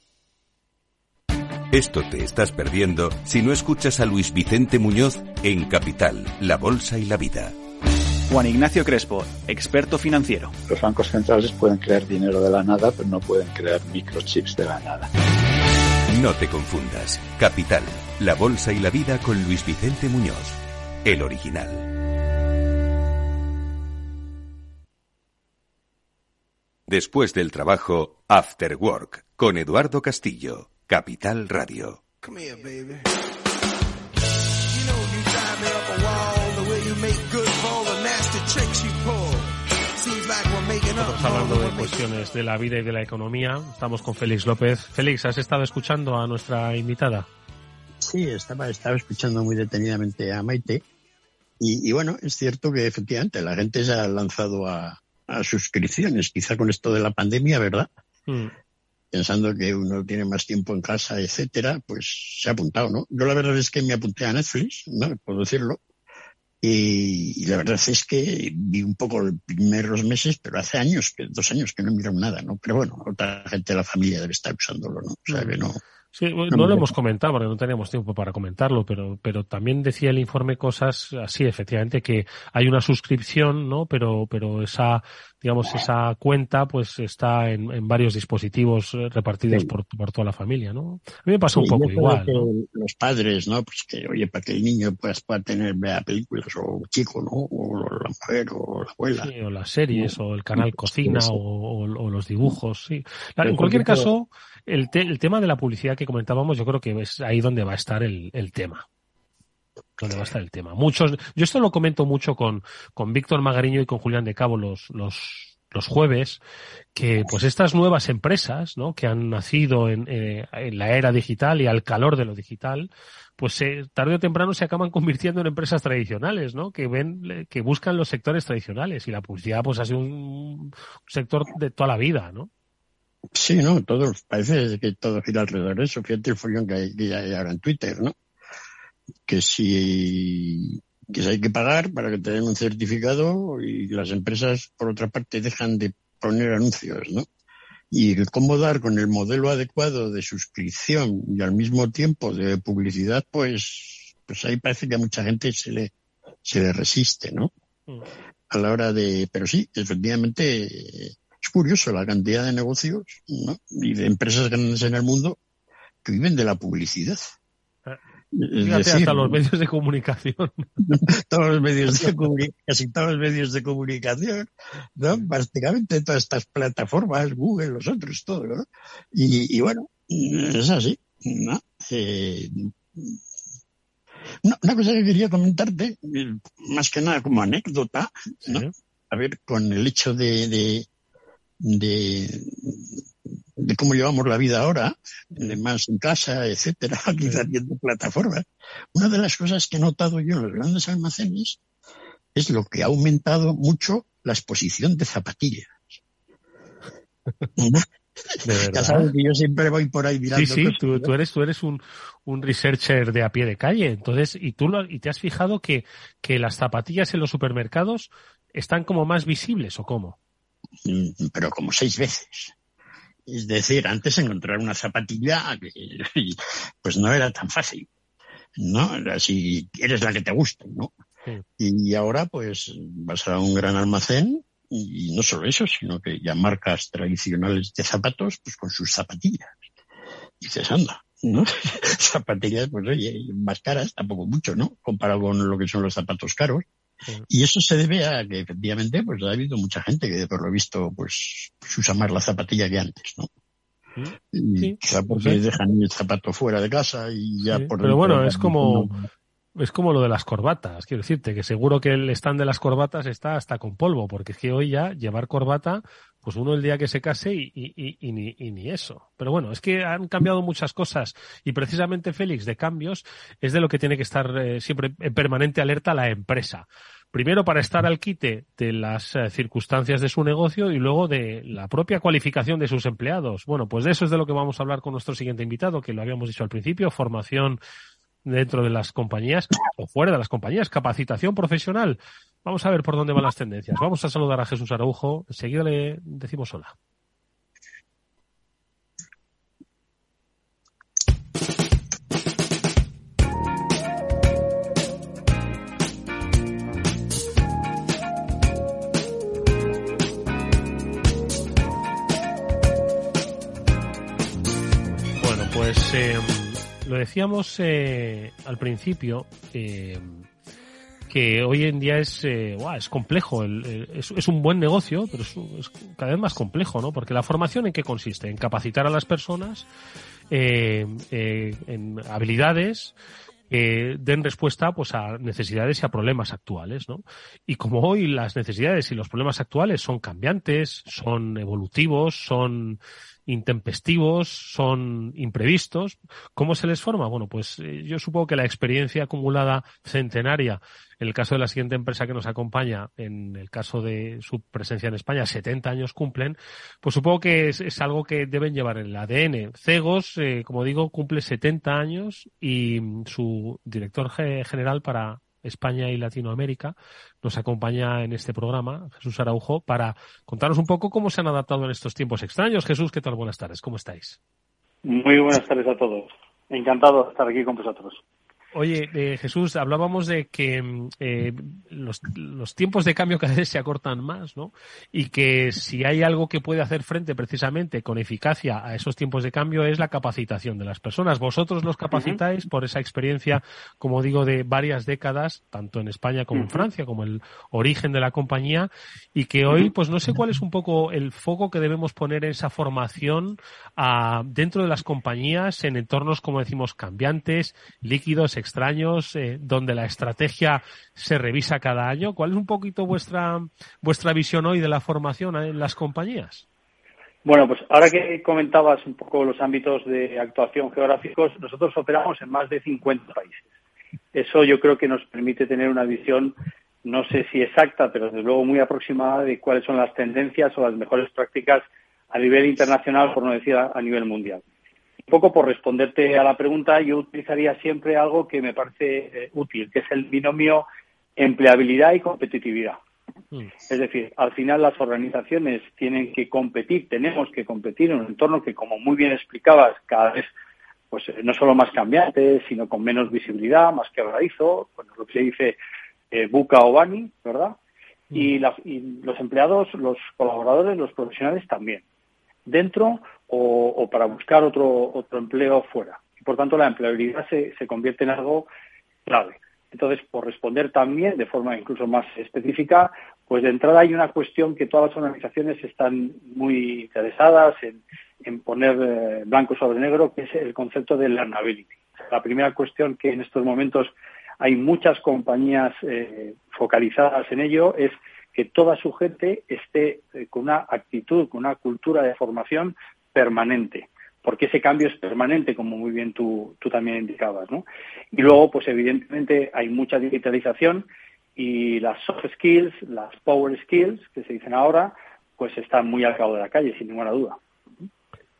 Esto te estás perdiendo si no escuchas a Luis Vicente Muñoz en Capital, La Bolsa y la Vida. Juan Ignacio Crespo, experto financiero. Los bancos centrales pueden crear dinero de la nada, pero no pueden crear microchips de la nada. No te confundas. Capital, la bolsa y la vida con Luis Vicente Muñoz, el original. Después del trabajo, After Work, con Eduardo Castillo, Capital Radio. Estamos hablando de cuestiones de la vida y de la economía. Estamos con Félix López. Félix, ¿has estado escuchando a nuestra invitada? Sí, estaba, estaba escuchando muy detenidamente a Maite. Y, bueno, es cierto que efectivamente la gente se ha lanzado a, suscripciones, quizá con esto de la pandemia, ¿verdad? Mm. Pensando que uno tiene más tiempo en casa, etcétera, pues se ha apuntado, ¿no? Yo la verdad es que me apunté a Netflix, ¿no? Puedo decirlo, y, la verdad es que vi un poco los primeros meses, pero hace años, que dos años que no miro nada, ¿no? Pero bueno, otra gente de la familia debe estar usándolo, ¿no? O sea que no. Sí, no, lo hemos comentado porque no teníamos tiempo para comentarlo, pero, pero también decía el informe cosas así, efectivamente, que hay una suscripción, ¿no? Pero, pero esa digamos, esa cuenta pues está en, varios dispositivos eh, repartidos por, por, toda la familia, ¿no? A mí me pasa un poco igual. Los padres, ¿no? Pues que, oye, para que el niño pues, pueda tener, vea películas, o chico, ¿no? O la mujer, o la abuela. Sí, o las series, o el canal cocina, o, los dibujos, sí. en cualquier caso, el, el tema de la publicidad que comentábamos, yo creo que es ahí donde va a estar el, el tema donde va a estar el tema. Muchos, yo esto lo comento mucho con, con Víctor Magariño y con Julián de Cabo los, los, los jueves, que pues estas nuevas empresas, ¿no? Que han nacido en, eh, en la era digital y al calor de lo digital, pues eh, tarde o temprano se acaban convirtiendo en empresas tradicionales, ¿no? Que ven, que buscan los sectores tradicionales y la publicidad pues ha sido un, sector de toda la vida, ¿no? Sí, no, todo, parece que todo gira alrededor de eso. Fíjate el follón que hay, que hay ahora en Twitter, ¿no? Que si, que hay que pagar para que te den un certificado y las empresas, por otra parte, dejan de poner anuncios, ¿no? Y cómo dar con el modelo adecuado de suscripción y al mismo tiempo de publicidad, pues, pues ahí parece que a mucha gente se le, se le resiste, ¿no? Mm. A la hora de, pero sí, efectivamente, es curioso la cantidad de negocios, ¿no? Y de empresas grandes en el mundo que viven de la publicidad. Fíjate, hasta los medios de comunicación. <laughs> todos los medios de <laughs> casi todos los medios de comunicación, ¿no? Prácticamente todas estas plataformas, Google, los otros, todo, ¿no? Y, bueno, es así, ¿no? Eh, una, cosa que quería comentarte, más que nada como anécdota, ¿no? A ver, con el hecho de, de, de, de cómo llevamos la vida ahora, más en casa, etcétera, <laughs> quizás viendo plataformas. Una de las cosas que he notado yo en los grandes almacenes es lo que ha aumentado mucho la exposición de zapatillas. <laughs> Ya sabes que yo siempre voy por ahí mirando. Sí, sí, tú, tú, eres, tú eres un, un researcher de a pie de calle. Entonces, y tú lo, y te has fijado que, que las zapatillas en los supermercados están como más visibles o cómo? Mm, pero como seis veces. Es decir, antes encontrar una zapatilla pues no era tan fácil, ¿no? Si eres la que te gusta, ¿no? Y ahora pues vas a un gran almacén y no solo eso, sino que ya marcas tradicionales de zapatos pues con sus zapatillas. Y dices, anda, ¿no? <laughs> zapatillas, pues oye, más caras, tampoco mucho, ¿no? Comparado con lo que son los zapatos caros. Y eso se debe a que efectivamente pues ha habido mucha gente que por lo visto pues, usa más la zapatilla que antes, ¿no? Y quizá porque dejan el zapato fuera de casa y ya por Pero bueno, es como es como lo de las corbatas, quiero decirte que seguro que el stand de las corbatas está hasta con polvo, porque es que hoy ya llevar corbata, pues uno el día que se case y, ni eso. Pero bueno, es que han cambiado muchas cosas y precisamente Félix de cambios es de lo que tiene que estar eh, siempre en permanente alerta la empresa. Primero para estar al quite de las eh, circunstancias de su negocio y luego de la propia cualificación de sus empleados. Bueno, pues de eso es de lo que vamos a hablar con nuestro siguiente invitado, que lo habíamos dicho al principio, formación dentro de las compañías o fuera de las compañías, capacitación profesional. Vamos a ver por dónde van las tendencias. Vamos a saludar a Jesús Araujo. Enseguida le decimos hola. Bueno, pues eh, lo decíamos eh, al principio, eh, que hoy en día es, eh, es complejo, es, un buen negocio, pero es, cada vez más complejo, ¿no? Porque la formación en qué consiste? En capacitar a las personas en habilidades que den respuesta pues a necesidades y a problemas actuales, ¿no? Y como hoy las necesidades y los problemas actuales son cambiantes, son evolutivos, son intempestivos, son imprevistos. ¿Cómo se les forma? Bueno, pues eh, yo supongo que la experiencia acumulada centenaria, en el caso de la siguiente empresa que nos acompaña, en el caso de su presencia en España, 70 años cumplen, pues supongo que es, algo que deben llevar en el ADN. Cegos, eh, como digo, cumple 70 años y su director general para España y Latinoamérica, nos acompaña en este programa, Jesús Araujo, para contaros un poco cómo se han adaptado en estos tiempos extraños. Jesús, ¿qué tal? Buenas tardes, ¿cómo estáis? Muy buenas tardes a todos. Encantado de estar aquí con vosotros. Oye, eh, Jesús, hablábamos de que mm, eh, los, los, tiempos de cambio <laughs> cada vez se acortan más, ¿no? Y que si hay algo que puede hacer frente precisamente con eficacia a esos tiempos de cambio es la capacitación de las personas. Vosotros los capacitáis por esa experiencia, como digo, de varias décadas, tanto en España como en Francia, como el origen de la compañía, y que hoy, pues no sé cuál es un poco el foco que debemos poner en esa formación a, dentro de las compañías en entornos, como decimos, cambiantes, líquidos, extraños, eh, donde la estrategia se revisa cada año. ¿Cuál es un poquito vuestra, vuestra visión hoy de la formación en las compañías? Bueno, pues ahora que comentabas un poco los ámbitos de actuación geográficos, nosotros operamos en más de 50 países. Eso yo creo que nos permite tener una visión, no sé si exacta, pero desde luego muy aproximada de cuáles son las tendencias o las mejores prácticas a nivel internacional, por no decir a, nivel mundial. Un poco por responderte a la pregunta, yo utilizaría siempre algo que me parece eh, útil, que es el binomio empleabilidad y competitividad. Mm. Es decir, al final las organizaciones tienen que competir, tenemos que competir en un entorno que, como muy bien explicabas, cada vez pues eh, no solo más cambiante, sino con menos visibilidad, más quebradizo, bueno, lo que se dice eh, buca o bani, ¿verdad? Mm. Y, los empleados, los colaboradores, los profesionales también, dentro o, para buscar otro, otro empleo fuera. Y por tanto la empleabilidad se, se convierte en algo clave. Entonces, por responder también de forma incluso más específica, pues de entrada hay una cuestión que todas las organizaciones están muy interesadas en, poner eh, blanco sobre negro, que es el concepto de learnability. La primera cuestión que en estos momentos hay muchas compañías eh, focalizadas en ello es que toda su gente esté eh, con una actitud, con una cultura de formación permanente porque ese cambio es permanente, como muy bien tú, tú también indicabas, ¿no? Y luego, pues evidentemente hay mucha digitalización y las soft skills, las power skills, que se dicen ahora, pues están muy al cabo de la calle, sin ninguna duda.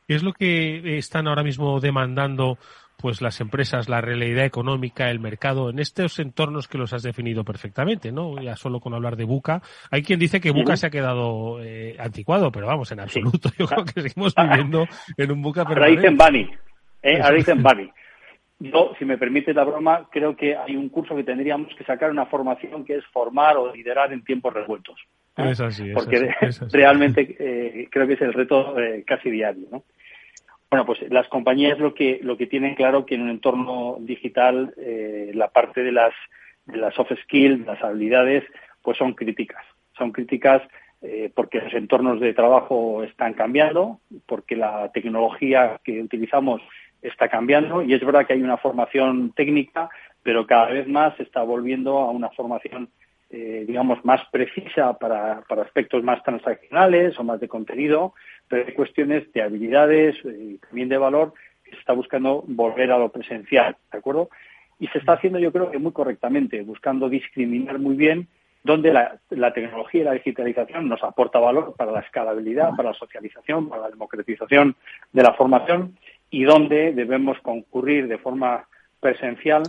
¿Qué es lo que están ahora mismo demandando pues las empresas, la realidad económica, el mercado, en estos entornos que los has definido perfectamente, ¿no? Ya solo con hablar de Buca. Hay quien dice que Buca se ha quedado eh, anticuado, pero vamos, en absoluto. Yo creo que seguimos viviendo en un Buca permanente. Ahora dicen Bani, ¿eh? Ahora dicen Bani. Yo, si me permite la broma, creo que hay un curso que tendríamos que sacar una formación que es formar o liderar en tiempos revueltos. ¿eh? Es así, es Porque así, realmente eh, creo que es el reto eh, casi diario, ¿no? Bueno, pues las compañías lo que lo que tienen claro que en un entorno digital eh, la parte de las de las soft skills, las habilidades, pues son críticas. Son críticas eh, porque los entornos de trabajo están cambiando, porque la tecnología que utilizamos está cambiando y es verdad que hay una formación técnica, pero cada vez más se está volviendo a una formación eh, digamos, más precisa para, para, aspectos más transaccionales o más de contenido, pero hay cuestiones de habilidades y también de valor que se está buscando volver a lo presencial, ¿de acuerdo? Y se está haciendo, yo creo que muy correctamente, buscando discriminar muy bien dónde la, la tecnología y la digitalización nos aporta valor para la escalabilidad, para la socialización, para la democratización de la formación y dónde debemos concurrir de forma presencial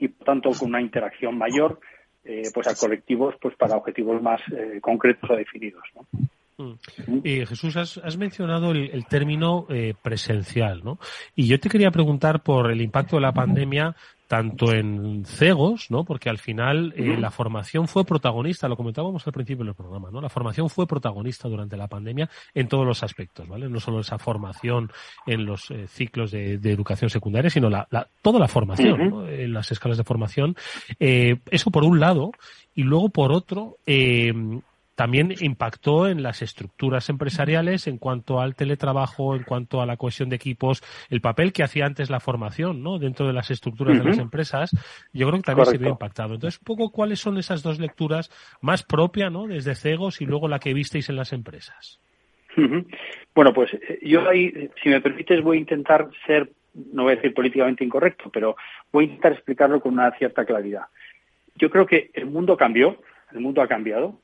y, por tanto, con una interacción mayor eh, pues a colectivos pues para objetivos más eh, concretos o definidos. ¿no? Mm. Eh, Jesús, has, mencionado el, término eh, presencial, ¿no? Y yo te quería preguntar por el impacto de la pandemia tanto en CEGOS, ¿no? Porque al final eh, la formación fue protagonista, lo comentábamos al principio del programa, ¿no? La formación fue protagonista durante la pandemia en todos los aspectos, ¿vale? No solo esa formación en los eh, ciclos de, educación secundaria, sino la, toda la formación, ¿no? En las escalas de formación. Eh, eso por un lado. Y luego por otro, eh, también impactó en las estructuras empresariales en cuanto al teletrabajo, en cuanto a la cohesión de equipos, el papel que hacía antes la formación, ¿no? Dentro de las estructuras de las empresas, yo creo que también se vio impactado. Entonces, un poco cuáles son esas dos lecturas más propias, ¿no? Desde CEGOS y luego la que visteis en las empresas. Bueno, pues eh, yo ahí, si me permites, voy a intentar ser, no voy a decir políticamente incorrecto, pero voy a intentar explicarlo con una cierta claridad. Yo creo que el mundo cambió, el mundo ha cambiado,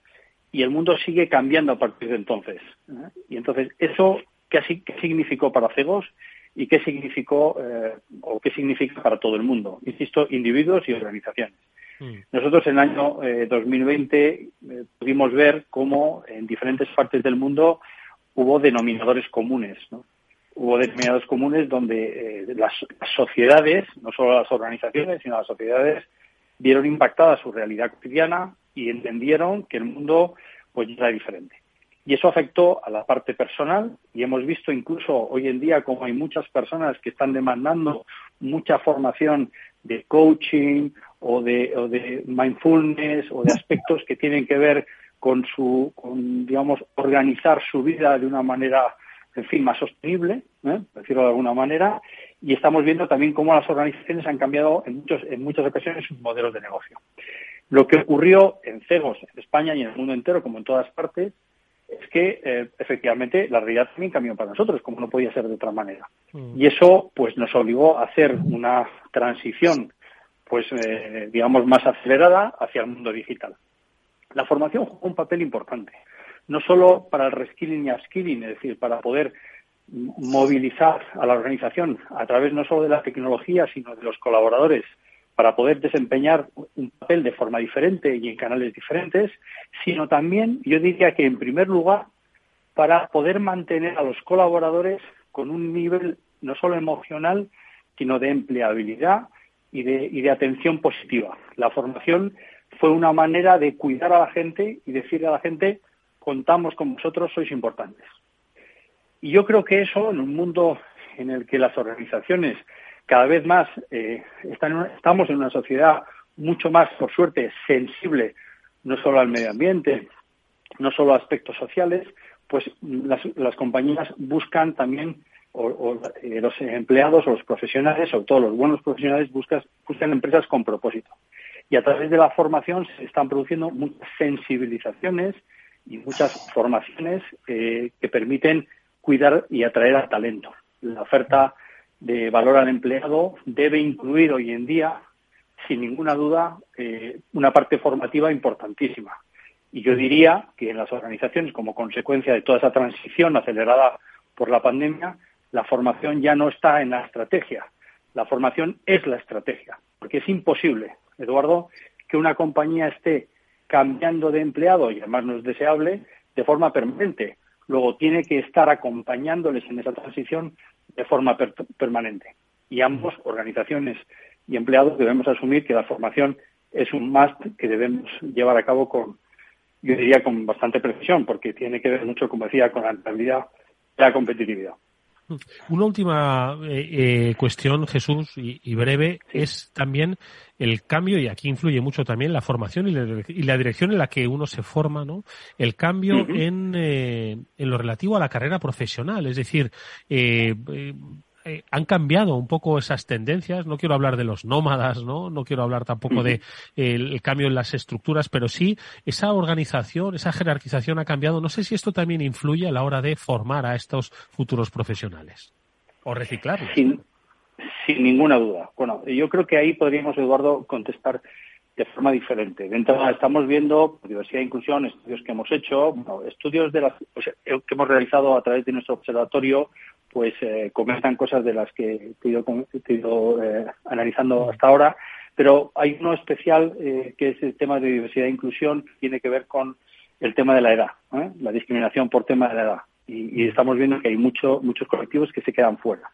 y el mundo sigue cambiando a partir de entonces. ¿eh? Y entonces, ¿eso qué, significó para Cegos y qué significó eh, o qué significa para todo el mundo? Insisto, individuos y organizaciones. Mm. Nosotros en el año 2020 eh, pudimos ver cómo en diferentes partes del mundo hubo denominadores comunes. hubo determinados comunes donde eh, las, sociedades, no solo las organizaciones, sino las sociedades, vieron impactada su realidad cotidiana y entendieron que el mundo pues era diferente. Y eso afectó a la parte personal y hemos visto incluso hoy en día como hay muchas personas que están demandando mucha formación de coaching o de, o de mindfulness o de aspectos que tienen que ver con su, con, digamos, organizar su vida de una manera, en fin, más sostenible, ¿eh? decirlo de alguna manera, y estamos viendo también cómo las organizaciones han cambiado en, muchos, en muchas ocasiones sus modelos de negocio. Lo que ocurrió en CEGOS, en España y en el mundo entero, como en todas partes, es que eh, efectivamente la realidad también cambió para nosotros, como no podía ser de otra manera. Mm. Y eso pues nos obligó a hacer una transición pues eh, digamos más acelerada hacia el mundo digital. La formación juega un papel importante, no solo para el reskilling y upskilling, es decir, para poder movilizar a la organización a través no solo de la tecnología, sino de los colaboradores para poder desempeñar un papel de forma diferente y en canales diferentes, sino también, yo diría que en primer lugar, para poder mantener a los colaboradores con un nivel no solo emocional, sino de empleabilidad y de, y de atención positiva. La formación fue una manera de cuidar a la gente y decirle a la gente, contamos con vosotros, sois importantes. Y yo creo que eso, en un mundo en el que las organizaciones cada vez más eh, estamos en una sociedad mucho más, por suerte, sensible no solo al medio ambiente, no solo a aspectos sociales, pues las, compañías buscan también, o, eh, los empleados o los profesionales, sobre todo los buenos profesionales, buscan, buscan empresas con propósito. Y a través de la formación se están produciendo muchas sensibilizaciones y muchas formaciones eh, que permiten cuidar y atraer al talento. La oferta de valor al empleado debe incluir hoy en día, sin ninguna duda, eh, una parte formativa importantísima. Y yo diría que en las organizaciones, como consecuencia de toda esa transición acelerada por la pandemia, la formación ya no está en la estrategia. La formación es la estrategia, porque es imposible, Eduardo, que una compañía esté cambiando de empleado, y además no es deseable, de forma permanente. Luego tiene que estar acompañándoles en esa transición de forma permanente. Y ambos, organizaciones y empleados, debemos asumir que la formación es un must que debemos llevar a cabo con, yo diría, con bastante precisión, porque tiene que ver mucho, como decía, con la rentabilidad y la competitividad. Una última eh, eh, cuestión, Jesús, y, breve, es también el cambio, y aquí influye mucho también la formación y la, dirección en la que uno se forma, ¿no? El cambio en, eh, en lo relativo a la carrera profesional, es decir, eh, han cambiado un poco esas tendencias. No quiero hablar de los nómadas, ¿no? No quiero hablar tampoco de el, cambio en las estructuras, pero sí esa organización, esa jerarquización ha cambiado. No sé si esto también influye a la hora de formar a estos futuros profesionales o reciclarlos. Sin, sin ninguna duda. Bueno, yo creo que ahí podríamos, Eduardo, contestar de forma diferente. De entrada, estamos viendo diversidad e inclusión, estudios que hemos hecho, estudios de las, pues, que hemos realizado a través de nuestro observatorio pues eh, comentan cosas de las que he ido, eh, analizando hasta ahora, pero hay uno especial eh, que es el tema de diversidad e inclusión, que tiene que ver con el tema de la edad, la discriminación por tema de la edad. Y, estamos viendo que hay mucho, muchos colectivos que se quedan fuera.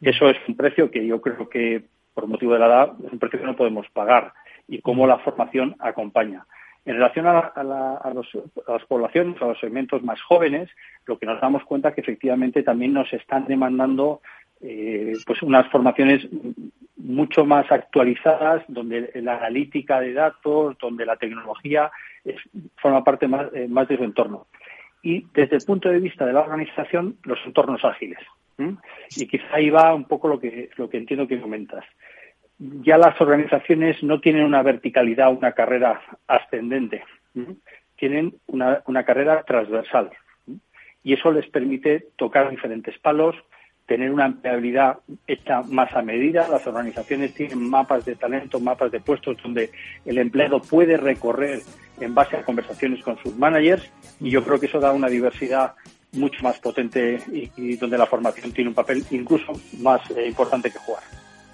Eso es un precio que yo creo que, por motivo de la edad, es un precio que no podemos pagar y cómo la formación acompaña. En relación a, las poblaciones, a los segmentos más jóvenes, lo que nos damos cuenta es que efectivamente también nos están demandando eh, pues unas formaciones mucho más actualizadas, donde la analítica de datos, donde la tecnología forma parte más, eh, de su entorno. Y desde el punto de vista de la organización, los entornos ágiles. Y quizá ahí va un poco lo que, lo que entiendo que comentas ya las organizaciones no tienen una verticalidad, una carrera ascendente, tienen una, carrera transversal. Y eso les permite tocar diferentes palos, tener una empleabilidad hecha más a medida. Las organizaciones tienen mapas de talento, mapas de puestos donde el empleado puede recorrer en base a conversaciones con sus managers y yo creo que eso da una diversidad mucho más potente y, donde la formación tiene un papel incluso más eh, importante que jugar.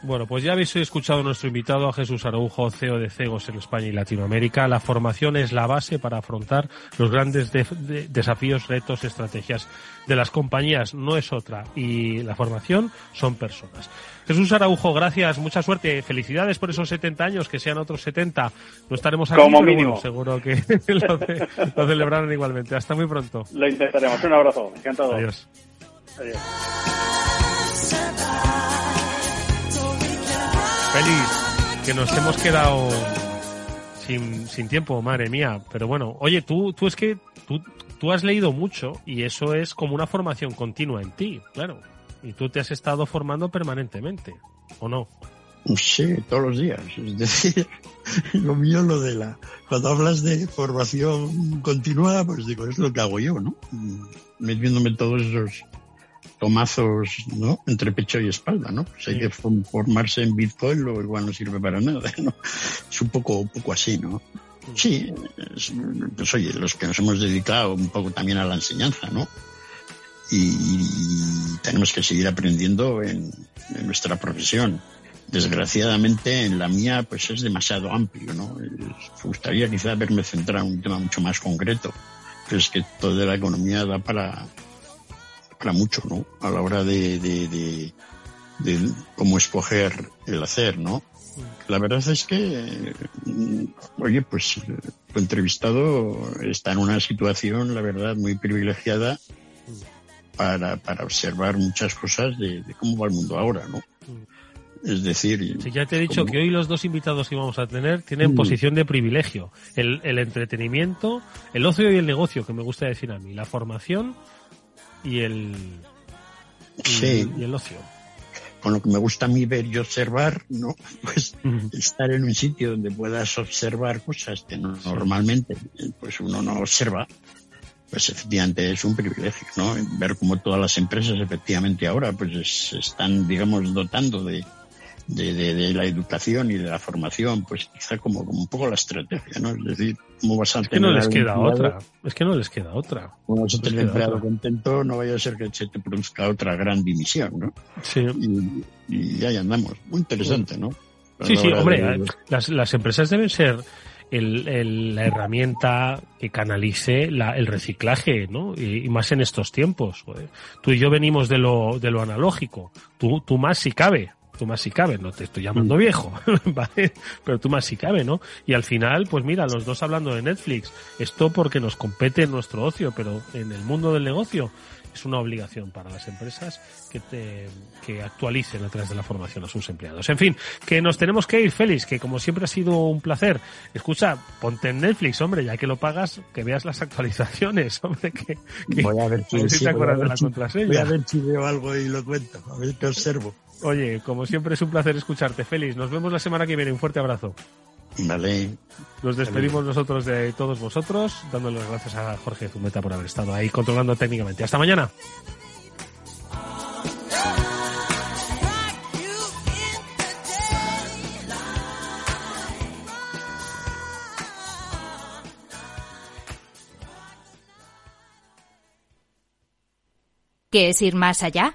Bueno, pues ya habéis escuchado a nuestro invitado, a Jesús Araujo, CEO de Cegos en España y Latinoamérica. La formación es la base para afrontar los grandes desafíos, retos, estrategias de las compañías. No es otra. Y la formación son personas. Jesús Araujo, gracias, mucha suerte. Felicidades por esos 70 años, que sean otros 70. No estaremos aquí, Como mínimo. seguro que <laughs> lo, lo celebrarán igualmente. Hasta muy pronto. Lo intentaremos. Un abrazo. Encantado. Adiós. Adiós. Feliz, que nos hemos quedado sin, sin tiempo, madre mía. Pero bueno, oye, tú, tú es que tú, tú has leído mucho y eso es como una formación continua en ti, claro. Y tú te has estado formando permanentemente, ¿o no? Sí, todos los días. Es decir, <laughs> lo mío, lo de la. Cuando hablas de formación continuada, pues digo, es lo que hago yo, ¿no? Metiéndome todos esos tomazos, ¿no? Entre pecho y espalda, ¿no? Pues hay que formarse en Bitcoin, lo igual no sirve para nada, ¿no? Es un poco, un poco así, ¿no? Sí, es, pues oye, los que nos hemos dedicado un poco también a la enseñanza, ¿no? Y, y tenemos que seguir aprendiendo en, en, nuestra profesión. Desgraciadamente en la mía pues es demasiado amplio, ¿no? Me gustaría quizá haberme centrado en un tema mucho más concreto, pero es que toda la economía da para, mucho, ¿no? A la hora de, de, de, de cómo escoger el hacer, ¿no? La verdad es que, oye, pues tu entrevistado está en una situación, la verdad, muy privilegiada para, para observar muchas cosas de, de cómo va el mundo ahora, ¿no? Es decir... Sí, ya te he dicho como... que hoy los dos invitados que vamos a tener tienen mm. posición de privilegio. El, el entretenimiento, el ocio y el negocio, que me gusta decir a mí. La formación y el, y, sí. y el ocio. Con lo que me gusta a mí ver y observar, ¿no? Pues estar en un sitio donde puedas observar cosas que no, normalmente pues uno no observa, pues efectivamente es un privilegio, ¿no? Ver cómo todas las empresas efectivamente ahora pues se están, digamos, dotando de, de, de, de, la educación y de la formación, pues quizá como, como un poco la estrategia, ¿no? Es decir, ¿cómo vas a es que no les queda otra, es que no les queda otra. Como vas a tener empleado contento, no vaya a ser que se te produzca otra gran dimisión, ¿no? Sí. Y, y ahí andamos. Muy interesante, ¿no? Sí, sí, hombre, de... las, las empresas deben ser el, el, la herramienta que canalice la, el reciclaje, ¿no? Y, y, más en estos tiempos. Joder. Tú y yo venimos de lo, de lo analógico. Tú, tú más si cabe. Tú más si cabe, no te estoy llamando viejo, <laughs> ¿vale? Pero tú más si cabe, ¿no? Y al final, pues mira, los dos hablando de Netflix, esto porque nos compete en nuestro ocio, pero en el mundo del negocio es una obligación para las empresas que, te, que actualicen a través de la formación a sus empleados. En fin, que nos tenemos que ir, Félix, que como siempre ha sido un placer. Escucha, ponte en Netflix, hombre, ya que lo pagas, que veas las actualizaciones, <laughs> hombre, que, que voy a ver si, sí, te acuerdas de la si, contraseña. Voy a ver si veo algo y lo cuento, a ver qué observo. Oye, como siempre es un placer escucharte, Félix. Nos vemos la semana que viene. Un fuerte abrazo. Vale. Nos despedimos vale. nosotros de todos vosotros, dándole las gracias a Jorge Zumeta por haber estado ahí controlando técnicamente. Hasta mañana. ¿Qué es ir más allá?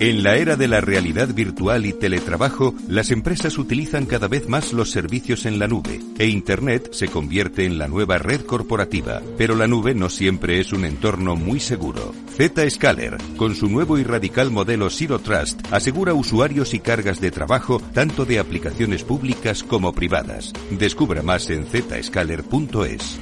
En la era de la realidad virtual y teletrabajo, las empresas utilizan cada vez más los servicios en la nube e Internet se convierte en la nueva red corporativa. Pero la nube no siempre es un entorno muy seguro. Zscaler, con su nuevo y radical modelo Zero Trust, asegura usuarios y cargas de trabajo tanto de aplicaciones públicas como privadas. Descubra más en zscaler.es.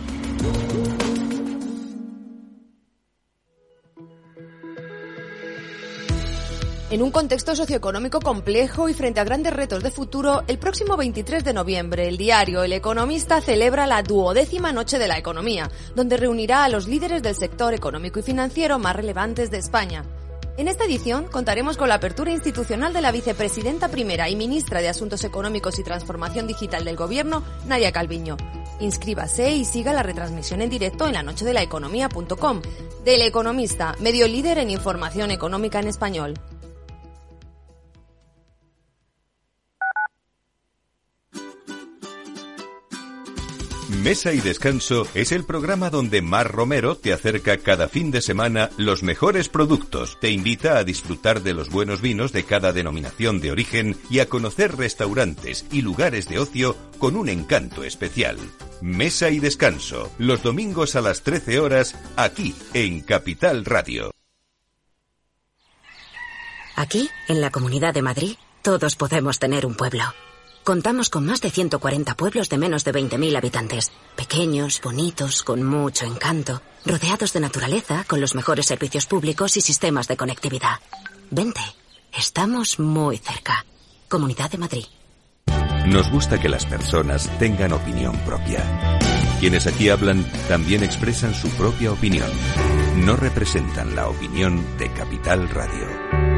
En un contexto socioeconómico complejo y frente a grandes retos de futuro, el próximo 23 de noviembre el diario El Economista celebra la duodécima Noche de la Economía, donde reunirá a los líderes del sector económico y financiero más relevantes de España. En esta edición contaremos con la apertura institucional de la vicepresidenta primera y ministra de Asuntos Económicos y Transformación Digital del Gobierno, Nadia Calviño. Inscríbase y siga la retransmisión en directo en la noche de la economía.com. Del Economista, medio líder en información económica en español. Mesa y Descanso es el programa donde Mar Romero te acerca cada fin de semana los mejores productos, te invita a disfrutar de los buenos vinos de cada denominación de origen y a conocer restaurantes y lugares de ocio con un encanto especial. Mesa y Descanso, los domingos a las 13 horas, aquí en Capital Radio. Aquí, en la Comunidad de Madrid, todos podemos tener un pueblo. Contamos con más de 140 pueblos de menos de 20.000 habitantes. Pequeños, bonitos, con mucho encanto, rodeados de naturaleza, con los mejores servicios públicos y sistemas de conectividad. Vente, estamos muy cerca. Comunidad de Madrid. Nos gusta que las personas tengan opinión propia. Quienes aquí hablan también expresan su propia opinión. No representan la opinión de Capital Radio.